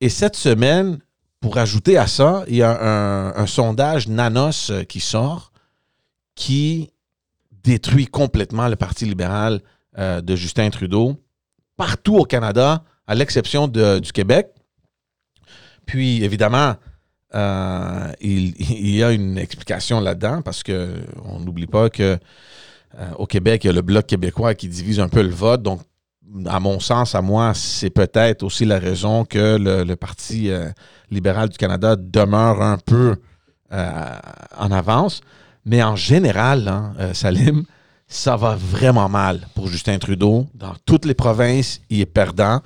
Et cette semaine, pour ajouter à ça, il y a un, sondage Nanos euh, qui sort qui détruit complètement le Parti libéral euh, de Justin Trudeau partout au Canada, à l'exception du Québec. Puis, évidemment, euh, il, y a une explication là-dedans parce qu'on n'oublie pas que au Québec, il y a le Bloc québécois qui divise un peu le vote. Donc, à mon sens, à moi, c'est peut-être aussi la raison que le, Parti euh, libéral du Canada demeure un peu euh, en avance. Mais en général, hein, euh, Salim, ça va vraiment mal pour Justin Trudeau. Dans toutes les provinces, il est perdant.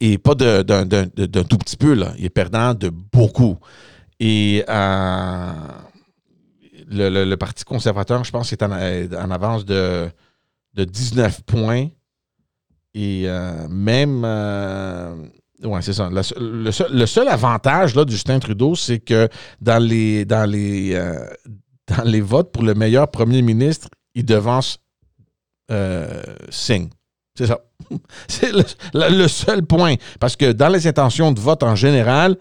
Et pas d'un tout petit peu, là. Il est perdant de beaucoup. Et le, Parti conservateur, je pense, est en, avance de, de 19 points et euh, même. Euh, ouais, c'est ça. Le, seul, avantage là, de Justin Trudeau, c'est que dans les, dans, les, euh, dans les votes pour le meilleur premier ministre, il devance Singh. C'est ça. c'est le, seul point. Parce que dans les intentions de vote en général,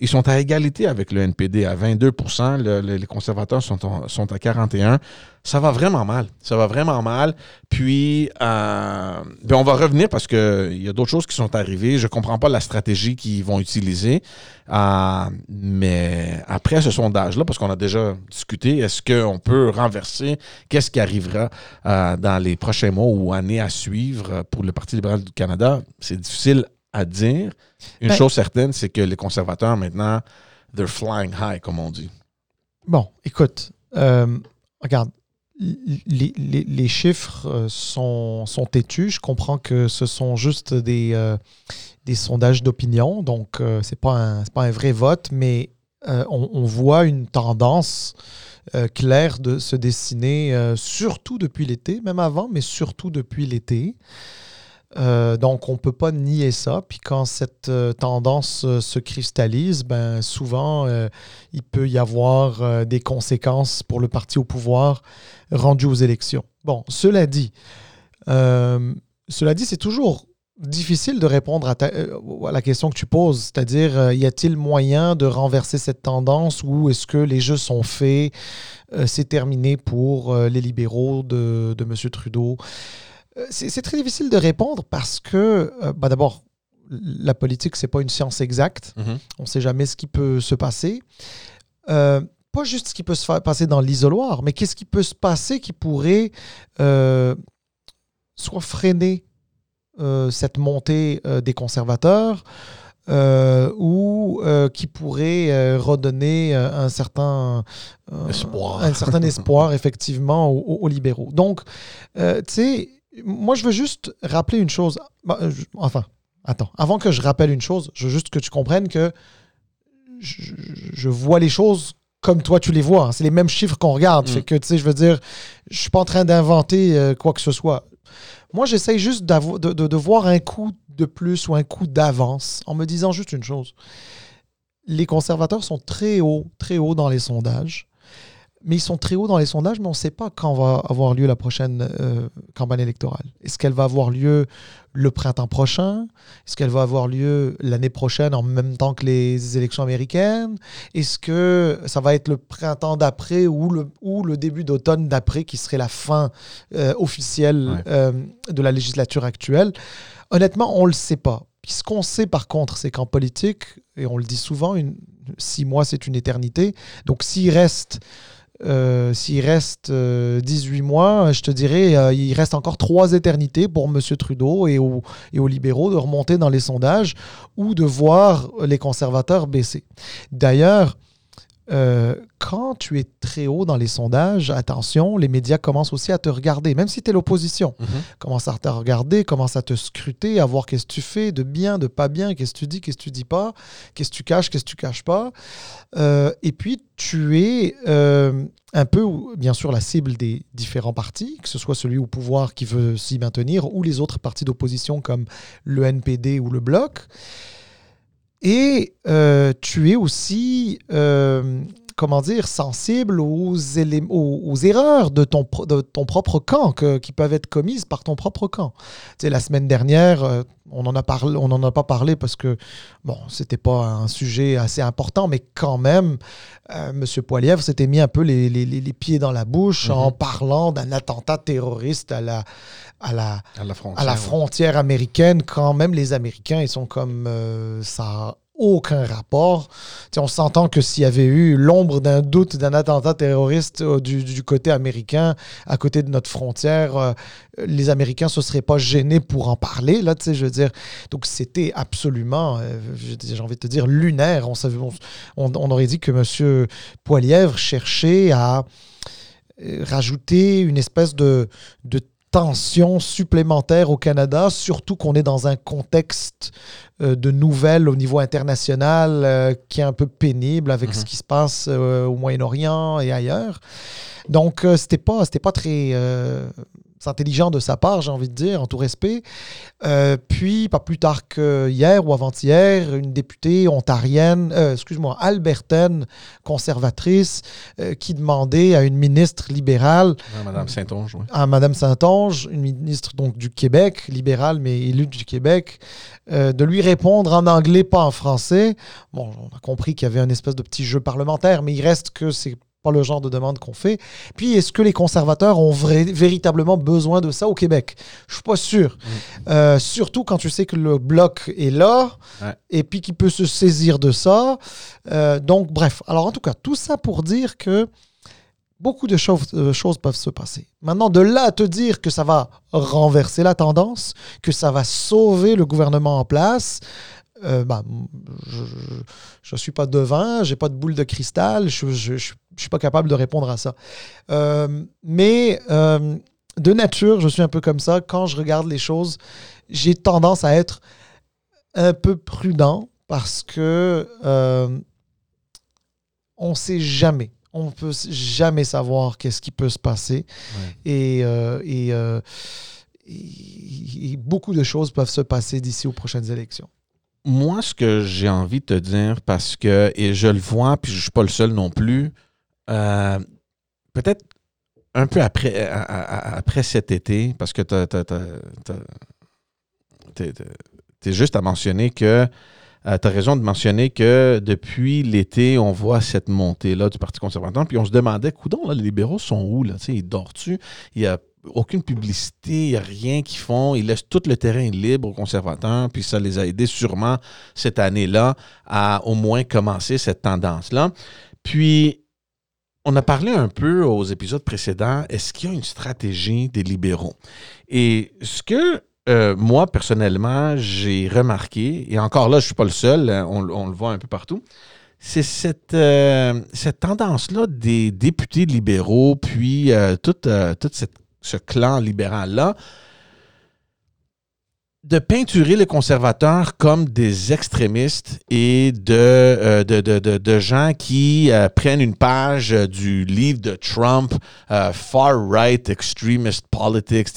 ils sont à égalité avec le NPD à 22% Les conservateurs sont, sont à 41% Ça va vraiment mal. Ça va vraiment mal. Puis, euh, ben, on va revenir parce qu'il y a d'autres choses qui sont arrivées. Je ne comprends pas la stratégie qu'ils vont utiliser. Euh, mais après ce sondage-là, parce qu'on a déjà discuté, est-ce qu'on peut renverser? Qu'est-ce qui arrivera euh, dans les prochains mois ou années à suivre pour le Parti libéral du Canada? C'est difficile à dire. Une ben- chose certaine, c'est que les conservateurs, maintenant, they're flying high, comme on dit. Bon, écoute, euh, regarde, les, chiffres euh, sont, sont, têtus. Je comprends que ce sont juste des, euh, des sondages d'opinion, donc ce n'est pas, un, pas un vrai vote, mais on, on, voit une tendance claire de se dessiner, surtout depuis l'été, même avant, mais surtout depuis l'été. Euh, donc, on ne peut pas nier ça. Puis quand cette euh, tendance euh, se cristallise, ben, souvent, il peut y avoir des conséquences pour le parti au pouvoir rendu aux élections. Bon, cela dit, cela dit, c'est toujours difficile de répondre à, la question que tu poses, c'est-à-dire, y a-t-il moyen de renverser cette tendance ou est-ce que les jeux sont faits, c'est terminé pour les libéraux de, de M. Trudeau? Euh, c'est très difficile de répondre parce que, euh, bah d'abord, la politique, c'est pas une science exacte. Mhm. On ne sait jamais ce qui peut se passer. Euh, pas juste ce qui peut se passer dans l'isoloir, mais qu'est-ce qui peut se passer qui pourrait soit freiner cette montée des conservateurs ou qui pourrait redonner un certain espoir, un certain espoir effectivement aux libéraux. Donc, tu sais moi, je veux juste rappeler une chose. Bah, enfin, attends. Avant que je rappelle une chose, je veux juste que tu comprennes que je, vois les choses comme toi tu les vois. Hein. C'est les mêmes chiffres qu'on regarde. Mm. Fait que, tu sais, je veux dire, je suis pas en train d'inventer euh, quoi que ce soit. Moi, j'essaye juste de, de, voir un coup de plus ou un coup d'avance en me disant juste une chose. Les conservateurs sont très hauts, très hauts dans les sondages. Mais ils sont très hauts dans les sondages, mais on ne sait pas quand va avoir lieu la prochaine euh, campagne électorale. Est-ce qu'elle va avoir lieu le printemps prochain? Est-ce qu'elle va avoir lieu l'année prochaine en même temps que les élections américaines? Est-ce que ça va être le printemps d'après ou le, ou le début d'automne d'après qui serait la fin euh, officielle Ouais. euh, de la législature actuelle? Honnêtement, on ne le sait pas. Puis ce qu'on sait par contre, c'est qu'en politique, et on le dit souvent, une, six mois c'est une éternité. Donc s'il reste, euh, s'il reste euh, 18 mois, je te dirais, euh, il reste encore trois éternités pour M. Trudeau et aux, et aux libéraux de remonter dans les sondages ou de voir les conservateurs baisser. D'ailleurs, euh, quand tu es très haut dans les sondages, attention, les médias commencent aussi à te regarder, même si tu es l'opposition Mhm. commence à te regarder, commence à te scruter, à voir qu'est-ce que tu fais, de bien, de pas bien, qu'est-ce que tu dis, qu'est-ce que tu dis pas, qu'est-ce que tu caches, qu'est-ce que tu caches pas. Euh, et puis, tu es euh, un peu, bien sûr, la cible des différents partis, que ce soit celui au pouvoir qui veut s'y maintenir ou les autres partis d'opposition comme le NPD ou le Bloc. Et euh, tu es aussi, euh, comment dire, sensible aux, élé- aux, aux erreurs de ton, pro- de ton propre camp que- qui peuvent être commises par ton propre camp. Tu sais, la semaine dernière, euh, on n'en a, parlé- on en a pas parlé parce que, bon, c'était pas un sujet assez important, mais quand même, euh, M. Poilievre s'était mis un peu les, les- les- les pieds dans la bouche Mhm. en parlant d'un attentat terroriste à la, à la, À la frontière. à la ouais. frontière américaine, quand même les Américains, ils sont comme euh, ça aucun rapport. Tu sais, on s'entend que s'il y avait eu l'ombre d'un doute d'un attentat terroriste euh, du, côté américain, à côté de notre frontière, euh, les Américains ne se seraient pas gênés pour en parler. Là, je veux dire, donc c'était absolument, euh, j'ai envie de te dire, lunaire. On, savait, on, aurait dit que M. Poilièvre cherchait à rajouter une espèce de tension supplémentaire au Canada, surtout qu'on est dans un contexte euh, de nouvelles au niveau international euh, qui est un peu pénible avec Mhm. ce qui se passe euh, au Moyen-Orient et ailleurs. Donc, c'était pas, c'était pas très intelligent de sa part, j'ai envie de dire, en tout respect. Euh, puis, pas plus tard que hier ou avant-hier, une députée ontarienne, euh, excuse-moi, albertaine, conservatrice, euh, qui demandait à une ministre libérale Ouais, Madame Saint-Onge, oui. à Madame Saint-Onge, une ministre donc du Québec, libérale mais élue du Québec, euh, de lui répondre en anglais, pas en français. Bon, on a compris qu'il y avait un espèce de petit jeu parlementaire, mais il reste que c'est pas le genre de demande qu'on fait. Puis, est-ce que les conservateurs ont véritablement besoin de ça au Québec? Je suis pas sûr. Euh, surtout quand tu sais que le bloc est là Ouais. et puis qu'il peut se saisir de ça. Euh, donc, bref. Alors, en tout cas, tout ça pour dire que beaucoup de euh, choses peuvent se passer. Maintenant, de là à te dire que ça va renverser la tendance, que ça va sauver le gouvernement en place, euh, bah, je ne suis pas devin, j'ai pas de boule de cristal, je ne suis pas capable de répondre à ça. Euh, mais euh, de nature, je suis un peu comme ça. Quand je regarde les choses, j'ai tendance à être un peu prudent parce que on ne sait jamais. On peut jamais savoir qu'est-ce qui peut se passer. Ouais. Et, et, et- et beaucoup de choses peuvent se passer d'ici aux prochaines élections. Moi, ce que j'ai envie de te dire, parce que, et je le vois, puis je ne suis pas le seul non plus, euh, peut-être un peu après, à- après cet été, parce que tu juste à mentionner que tu as raison de mentionner que depuis l'été, on voit cette montée-là du Parti conservateur. Puis on se demandait, coudon, les libéraux sont où? Là? Ils dorent-tu? Il n'y a aucune publicité, il n'y a rien qu'ils font. Ils laissent tout le terrain libre aux conservateurs. Puis ça les a aidés sûrement cette année-là à au moins commencer cette tendance-là. Puis on a parlé un peu aux épisodes précédents, est-ce qu'il y a une stratégie des libéraux? Et ce que euh, moi, personnellement, j'ai remarqué, et encore là, je ne suis pas le seul, hein, on, le voit un peu partout, c'est cette, euh, cette tendance-là des députés libéraux, puis euh, tout, euh, tout cette- ce clan libéral-là, de peinturer les conservateurs comme des extrémistes et de, euh, de, de, de, gens qui euh, prennent une page euh, du livre de Trump, Far-Right Extremist Politics,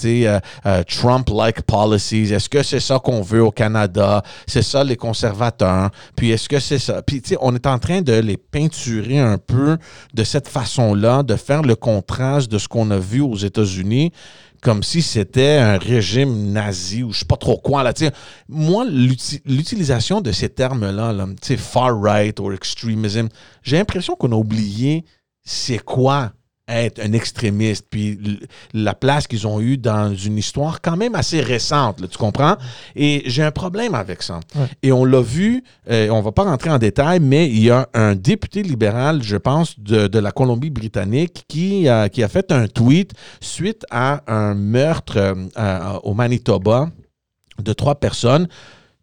Trump-like policies. Est-ce que c'est ça qu'on veut au Canada? C'est ça les conservateurs? Puis est-ce que c'est ça? Puis on est en train de les peinturer un peu de cette façon-là, de faire le contraste de ce qu'on a vu aux États-Unis comme si c'était un régime nazi ou je sais pas trop quoi. Là, moi, l'utilisation de ces termes-là, là, far-right ou extremism, j'ai l'impression qu'on a oublié c'est quoi être un extrémiste, puis la place qu'ils ont eue dans une histoire quand même assez récente, tu comprends? Et j'ai un problème avec ça. Et on l'a vu, euh, on va pas rentrer en détail, mais il y a un député libéral, je pense, de, de la Colombie-Britannique qui, qui a fait un tweet suite à un meurtre euh, au Manitoba de trois personnes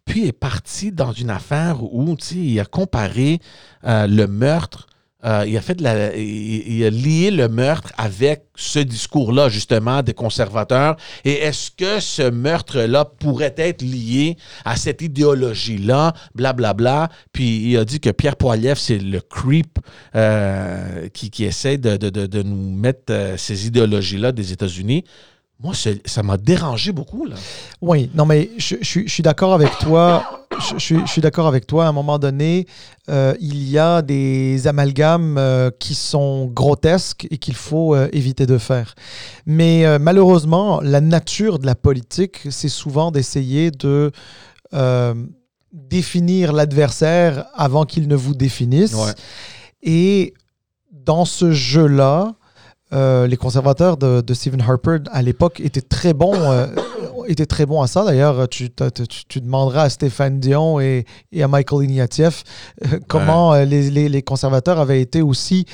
puis est parti dans une affaire où il a comparé euh, le meurtre euh, il a lié le meurtre avec ce discours-là, justement, des conservateurs. Et est-ce que ce meurtre-là pourrait être lié à cette idéologie-là, blablabla? Puis il a dit que Pierre Poilievre, c'est le creep euh, qui, essaie de, nous mettre euh, ces idéologies-là des États-Unis. Moi, ça m'a dérangé beaucoup. Oui, non, mais je, suis d'accord avec toi. Je, je suis d'accord avec toi. À un moment donné, euh, il y a des amalgames euh, qui sont grotesques et qu'il faut euh, éviter de faire. Mais malheureusement, la nature de la politique, c'est souvent d'essayer de définir l'adversaire avant qu'il ne vous définisse. Et dans ce jeu-là, les conservateurs de, Stephen Harper à l'époque étaient très bons, euh, étaient très bons à ça. D'ailleurs, tu, tu, demanderas à Stéphane Dion et, à Michael Ignatieff euh, comment les, conservateurs avaient été aussi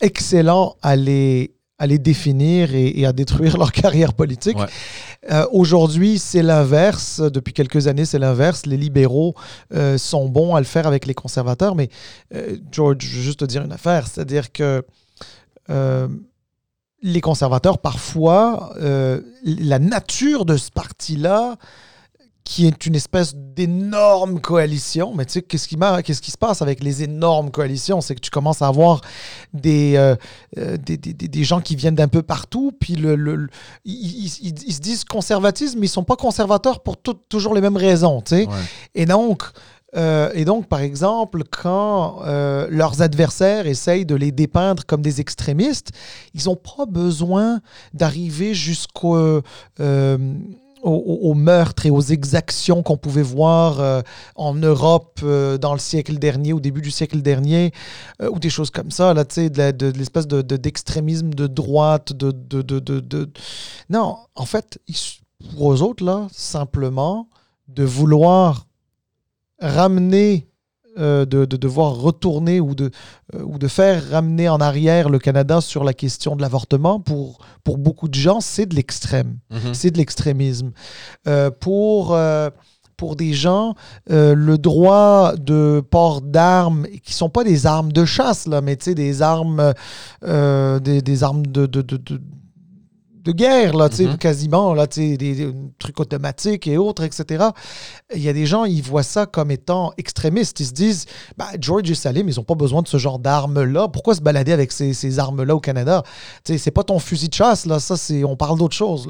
excellents à les, à les définir et, à détruire leur carrière politique. Aujourd'hui, c'est l'inverse. Depuis quelques années, c'est l'inverse. Les libéraux sont bons à le faire avec les conservateurs. Mais George, je veux juste te dire une affaire, c'est-à-dire que euh, les conservateurs, parfois, euh, la nature de ce parti-là, qui est une espèce d'énorme coalition. Mais tu sais, qu'est-ce qui, qu'est-ce qui se passe avec les énormes coalitions? C'est que tu commences à avoir des, euh, des, des, des, gens qui viennent d'un peu partout, puis le, le, ils, ils, se disent conservatisme, mais ils sont pas conservateurs pour toujours les mêmes raisons. Tu sais? Et donc, euh, et donc, par exemple, quand euh, leurs adversaires essayent de les dépeindre comme des extrémistes, ils n'ont pas besoin d'arriver jusqu'au euh, au, meurtre et aux exactions qu'on pouvait voir en Europe dans le siècle dernier, au début du siècle dernier, ou des choses comme ça, là, de, de, de l'espèce de, d'extrémisme de, droite, de, de, de, Non, en fait, pour eux autres, là, simplement, de vouloir ramener, euh, de, devoir retourner ou de, euh, ou de faire ramener en arrière le Canada sur la question de l'avortement, pour, pour beaucoup de gens, c'est de l'extrême. Mhm. C'est de l'extrémisme. Euh, pour pour des gens le droit de port d'armes qui sont pas des armes de chasse là mais des armes des, des, armes de, de, de guerre, là, mm quasiment, là, des, des, trucs automatiques et autres, etc. Il y a des gens, ils voient ça comme étant extrémistes. Ils se disent, bah, George et Salim, ils n'ont pas besoin de ce genre d'armes-là. Pourquoi se balader avec ces, ces armes-là au Canada? C'est pas ton fusil de chasse, là. Ça, c'est, on parle d'autre chose.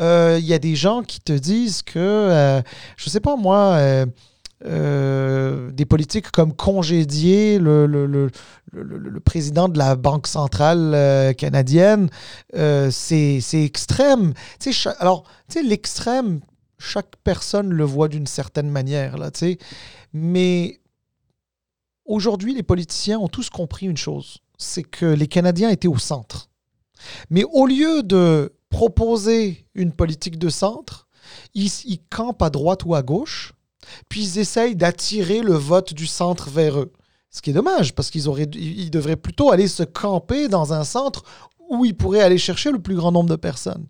Euh, il y a des gens qui te disent que, euh, je sais pas moi, euh, euh, des politiques comme congédier le, le, le, le, président de la Banque centrale euh, canadienne, euh, c'est extrême. alors, l'extrême, chaque personne le voit d'une certaine manière, là. Mais aujourd'hui, les politiciens ont tous compris une chose, c'est que les Canadiens étaient au centre. Mais au lieu de proposer une politique de centre, ils campent à droite ou à gauche puis ils essayent d'attirer le vote du centre vers eux. Ce qui est dommage, parce qu'ils ils devraient plutôt aller se camper dans un centre où ils pourraient aller chercher le plus grand nombre de personnes.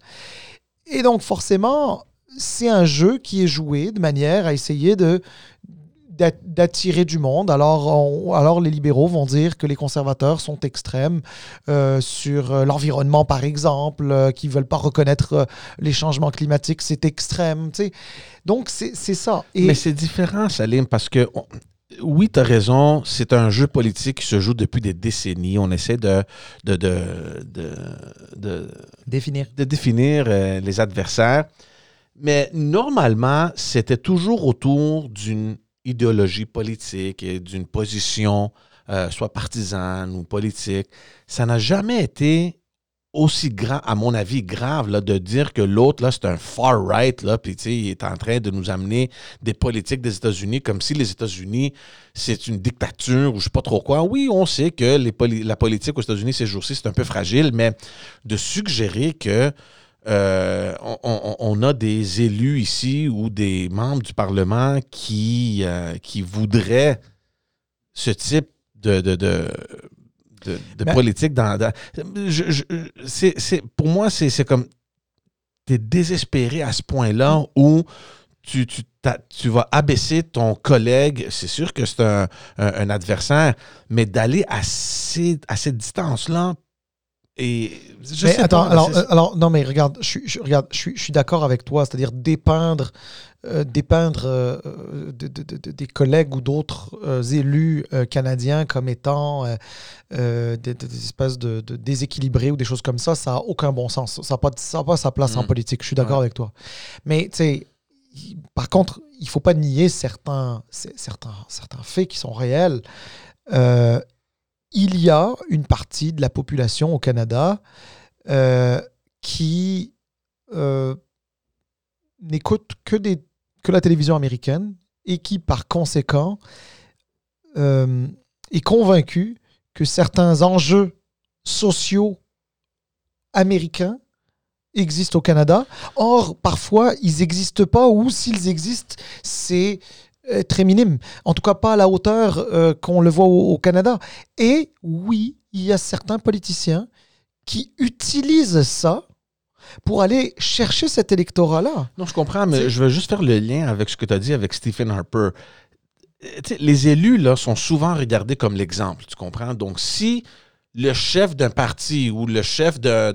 Et donc forcément, c'est un jeu qui est joué de manière à essayer de d'attirer du monde. Alors, on- alors les libéraux vont dire que les conservateurs sont extrêmes euh, sur euh, l'environnement, par exemple, euh, qui veulent pas reconnaître euh, les changements climatiques, c'est extrême. tu sais. Donc, c'est c'est ça. Et Mais c'est différent, Salim, parce que on- oui, tu as raison, c'est un jeu politique qui se joue depuis des décennies. On essaie de, de, de, de, de- définir. de définir euh, les adversaires. Mais normalement, c'était toujours autour d'une idéologie politique et d'une position, euh, soit partisane ou politique. Ça n'a jamais été aussi grand, à mon avis, grave là, de dire que l'autre, là, c'est un far-right, là, puis il est en train de nous amener des politiques des États-Unis comme si les États-Unis, c'est une dictature ou je sais pas trop quoi. Oui, on sait que la politique aux États-Unis ces jours-ci, c'est un peu fragile, mais de suggérer que euh, on, a des élus ici ou des membres du Parlement qui, euh, qui voudraient ce type de, de, de, de- de Ben- politique dans. dans- je- je- c'est, c'est- pour moi, c'est, c'est comme. Tu es désespéré à ce point-là où tu, tu, t'as- tu vas abaisser ton collègue. C'est sûr que c'est un, un- un adversaire, mais d'aller à, ces- à cette distance-là. Et je mais sais attends, pas, alors, c'est- euh, alors, non, mais regarde, je, suis- je- regarde, je suis, je suis d'accord avec toi, c'est-à-dire dépeindre, euh, dépeindre euh, de- de- de- de- des collègues ou d'autres euh, élus canadiens comme étant des, des- espèces de, déséquilibrés ou des choses comme ça, ça n'a aucun bon sens. Ça n'a pas, ça a pas sa place en Mm. politique, je suis d'accord Ouais. avec toi. Mais, tu sais, par contre, il ne faut pas nier certains, certains, certains faits qui sont réels. Il y a une partie de la population au Canada euh, qui euh, n'écoute que, la télévision américaine et qui, par conséquent, euh, est convaincu que certains enjeux sociaux américains existent au Canada. Or, parfois, ils n'existent pas ou s'ils existent, c'est très minime. En tout cas, pas à la hauteur euh, qu'on le voit au, au Canada. Et oui, il y a certains politiciens qui utilisent ça pour aller chercher cet électorat-là. Non, je comprends, mais je veux juste faire le lien avec ce que tu as dit avec Stephen Harper. Euh, les élus, là, sont souvent regardés comme l'exemple, tu comprends? Donc, si le chef d'un parti ou le chef d'un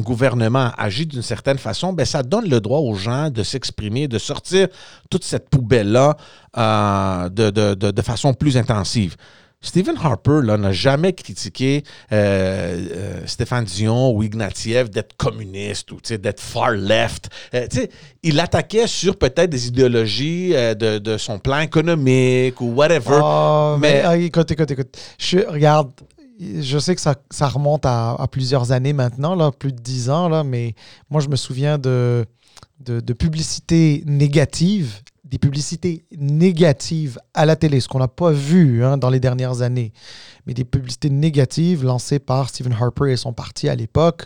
gouvernement agit d'une certaine façon, ben, ça donne le droit aux gens de s'exprimer, de sortir toute cette poubelle-là euh, de façon plus intensive. Stephen Harper n'a jamais critiqué euh, euh, Stéphane Dion ou Ignatieff d'être communiste ou d'être far left. Euh, il attaquait sur peut-être des idéologies de, de son plan économique ou whatever. Ah, mais, mais- ah, écoute, écoute, écoute. Je, regarde, je sais que ça, ça remonte à, à plusieurs années maintenant, là, plus de dix ans, là, mais moi, je me souviens de, de, de publicités négatives, des publicités négatives à la télé, ce qu'on n'a pas vu hein, dans les dernières années, mais des publicités négatives lancées par Stephen Harper et son parti à l'époque,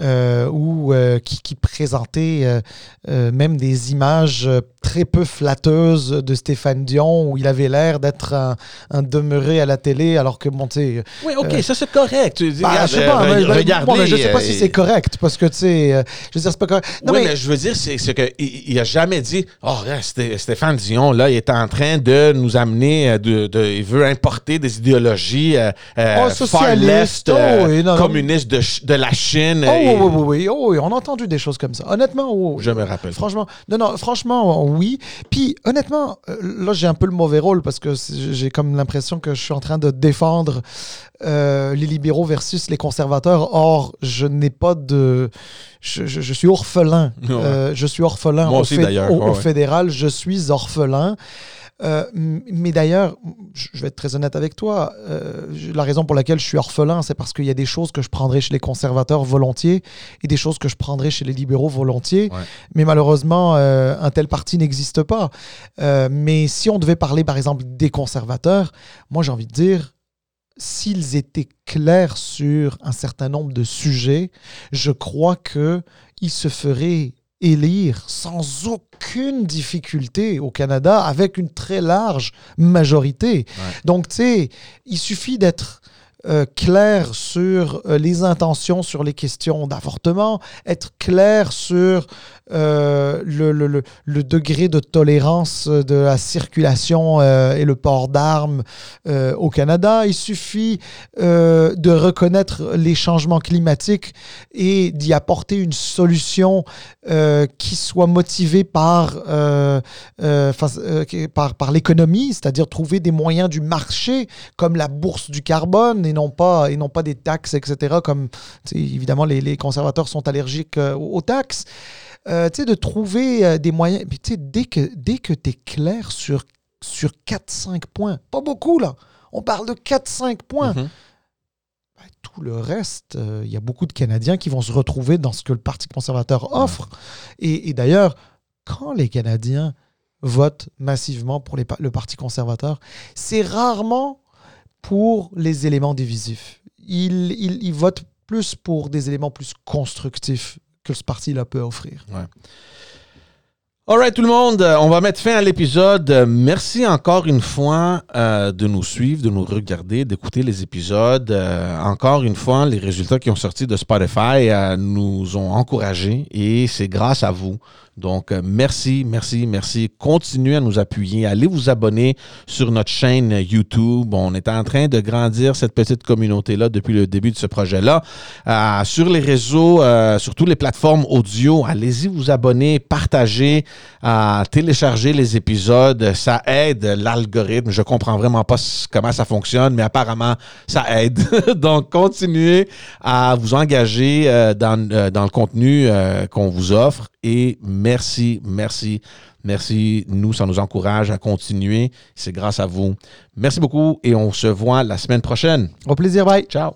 euh, ou euh, qui, qui présentaient euh, même des images très peu flatteuses de Stéphane Dion, où il avait l'air d'être un, un demeuré à la télé, alors que, bon, tu sais, oui, OK, ça c'est correct. Bah, je sais pas, mais- mais- regardez, bon, je sais pas si c'est correct, parce que, tu sais, je veux dire, c'est pas correct. Non, oui, mais, mais, je veux dire, c'est c'est que il, il a jamais dit Oh, Stéphane Dion, là, il est en train de nous amener, de, de- il veut importer des idéologies euh, euh, Oh, far socialiste, left, euh, oh, oui, non, non. communistes de, la Chine. oh, et- oui, oui, oui, oh, oui, on a entendu des choses comme ça. Honnêtement, oh, Je me rappelle. Franchement, non, non, franchement, oui. Puis, honnêtement, euh, là, j'ai un peu le mauvais rôle parce que j'ai comme l'impression que je suis en train de défendre euh, les libéraux versus les conservateurs. Or, je n'ai pas de. Je, je- je suis orphelin. Ouais. Euh, je suis orphelin Moi au, aussi, d'ailleurs. au- Ouais, au ouais. fédéral. Je suis orphelin. Euh, mais d'ailleurs, je vais être très honnête avec toi, euh, la raison pour laquelle je suis orphelin, c'est parce qu'il y a des choses que je prendrais chez les conservateurs volontiers et des choses que je prendrais chez les libéraux volontiers. Ouais. Mais malheureusement, euh, un tel parti n'existe pas. Mais si on devait parler, par exemple, des conservateurs, moi j'ai envie de dire, s'ils étaient clairs sur un certain nombre de sujets, je crois qu'ils se feraient élire sans aucune difficulté au Canada avec une très large majorité. Donc, tu sais, il suffit d'être euh, clair sur euh, les intentions, sur les questions d'avortement, être clair sur euh, le, le- le- degré de tolérance de la circulation euh, et le port d'armes euh, au Canada. Il suffit euh, de reconnaître les changements climatiques et d'y apporter une solution euh, qui soit motivée par, euh, euh, euh, par, par l'économie, c'est-à-dire trouver des moyens du marché comme la bourse du carbone et non pas, et non pas des taxes, etc. Comme évidemment les, conservateurs sont allergiques euh, aux taxes. Euh, tu sais, de trouver euh, des moyens. Puis, tu sais, dès que, dès que tu es clair sur, sur 4-5 points, pas beaucoup là, on parle de 4-5 points. Mhm. Ben, tout le reste, euh, il y a beaucoup de Canadiens qui vont se retrouver dans ce que le Parti conservateur offre. Et, et d'ailleurs, quand les Canadiens votent massivement pour les le Parti conservateur, c'est rarement pour les éléments divisifs. Ils, ils- ils votent plus pour des éléments plus constructifs que ce parti-là peut offrir. Alright tout le monde, on va mettre fin à l'épisode. Merci encore une fois euh, de nous suivre, de nous regarder, d'écouter les épisodes. Euh, encore une fois, les résultats qui ont sorti de Spotify euh, nous ont encouragés et c'est grâce à vous. Donc, euh, merci, merci, merci. Continuez à nous appuyer. Allez vous abonner sur notre chaîne YouTube. On est en train de grandir cette petite communauté-là depuis le début de ce projet-là. Euh, sur les réseaux, euh, sur toutes les plateformes audio, allez-y vous abonner, partager, euh, télécharger les épisodes. Ça aide l'algorithme. Je comprends vraiment pas comment ça fonctionne, mais apparemment, ça aide. Donc, continuez à vous engager euh, dans, dans le contenu qu'on vous offre. Et merci, merci, merci. Nous, ça nous encourage à continuer. C'est grâce à vous. Merci beaucoup et on se voit la semaine prochaine. Au plaisir, bye! Ciao.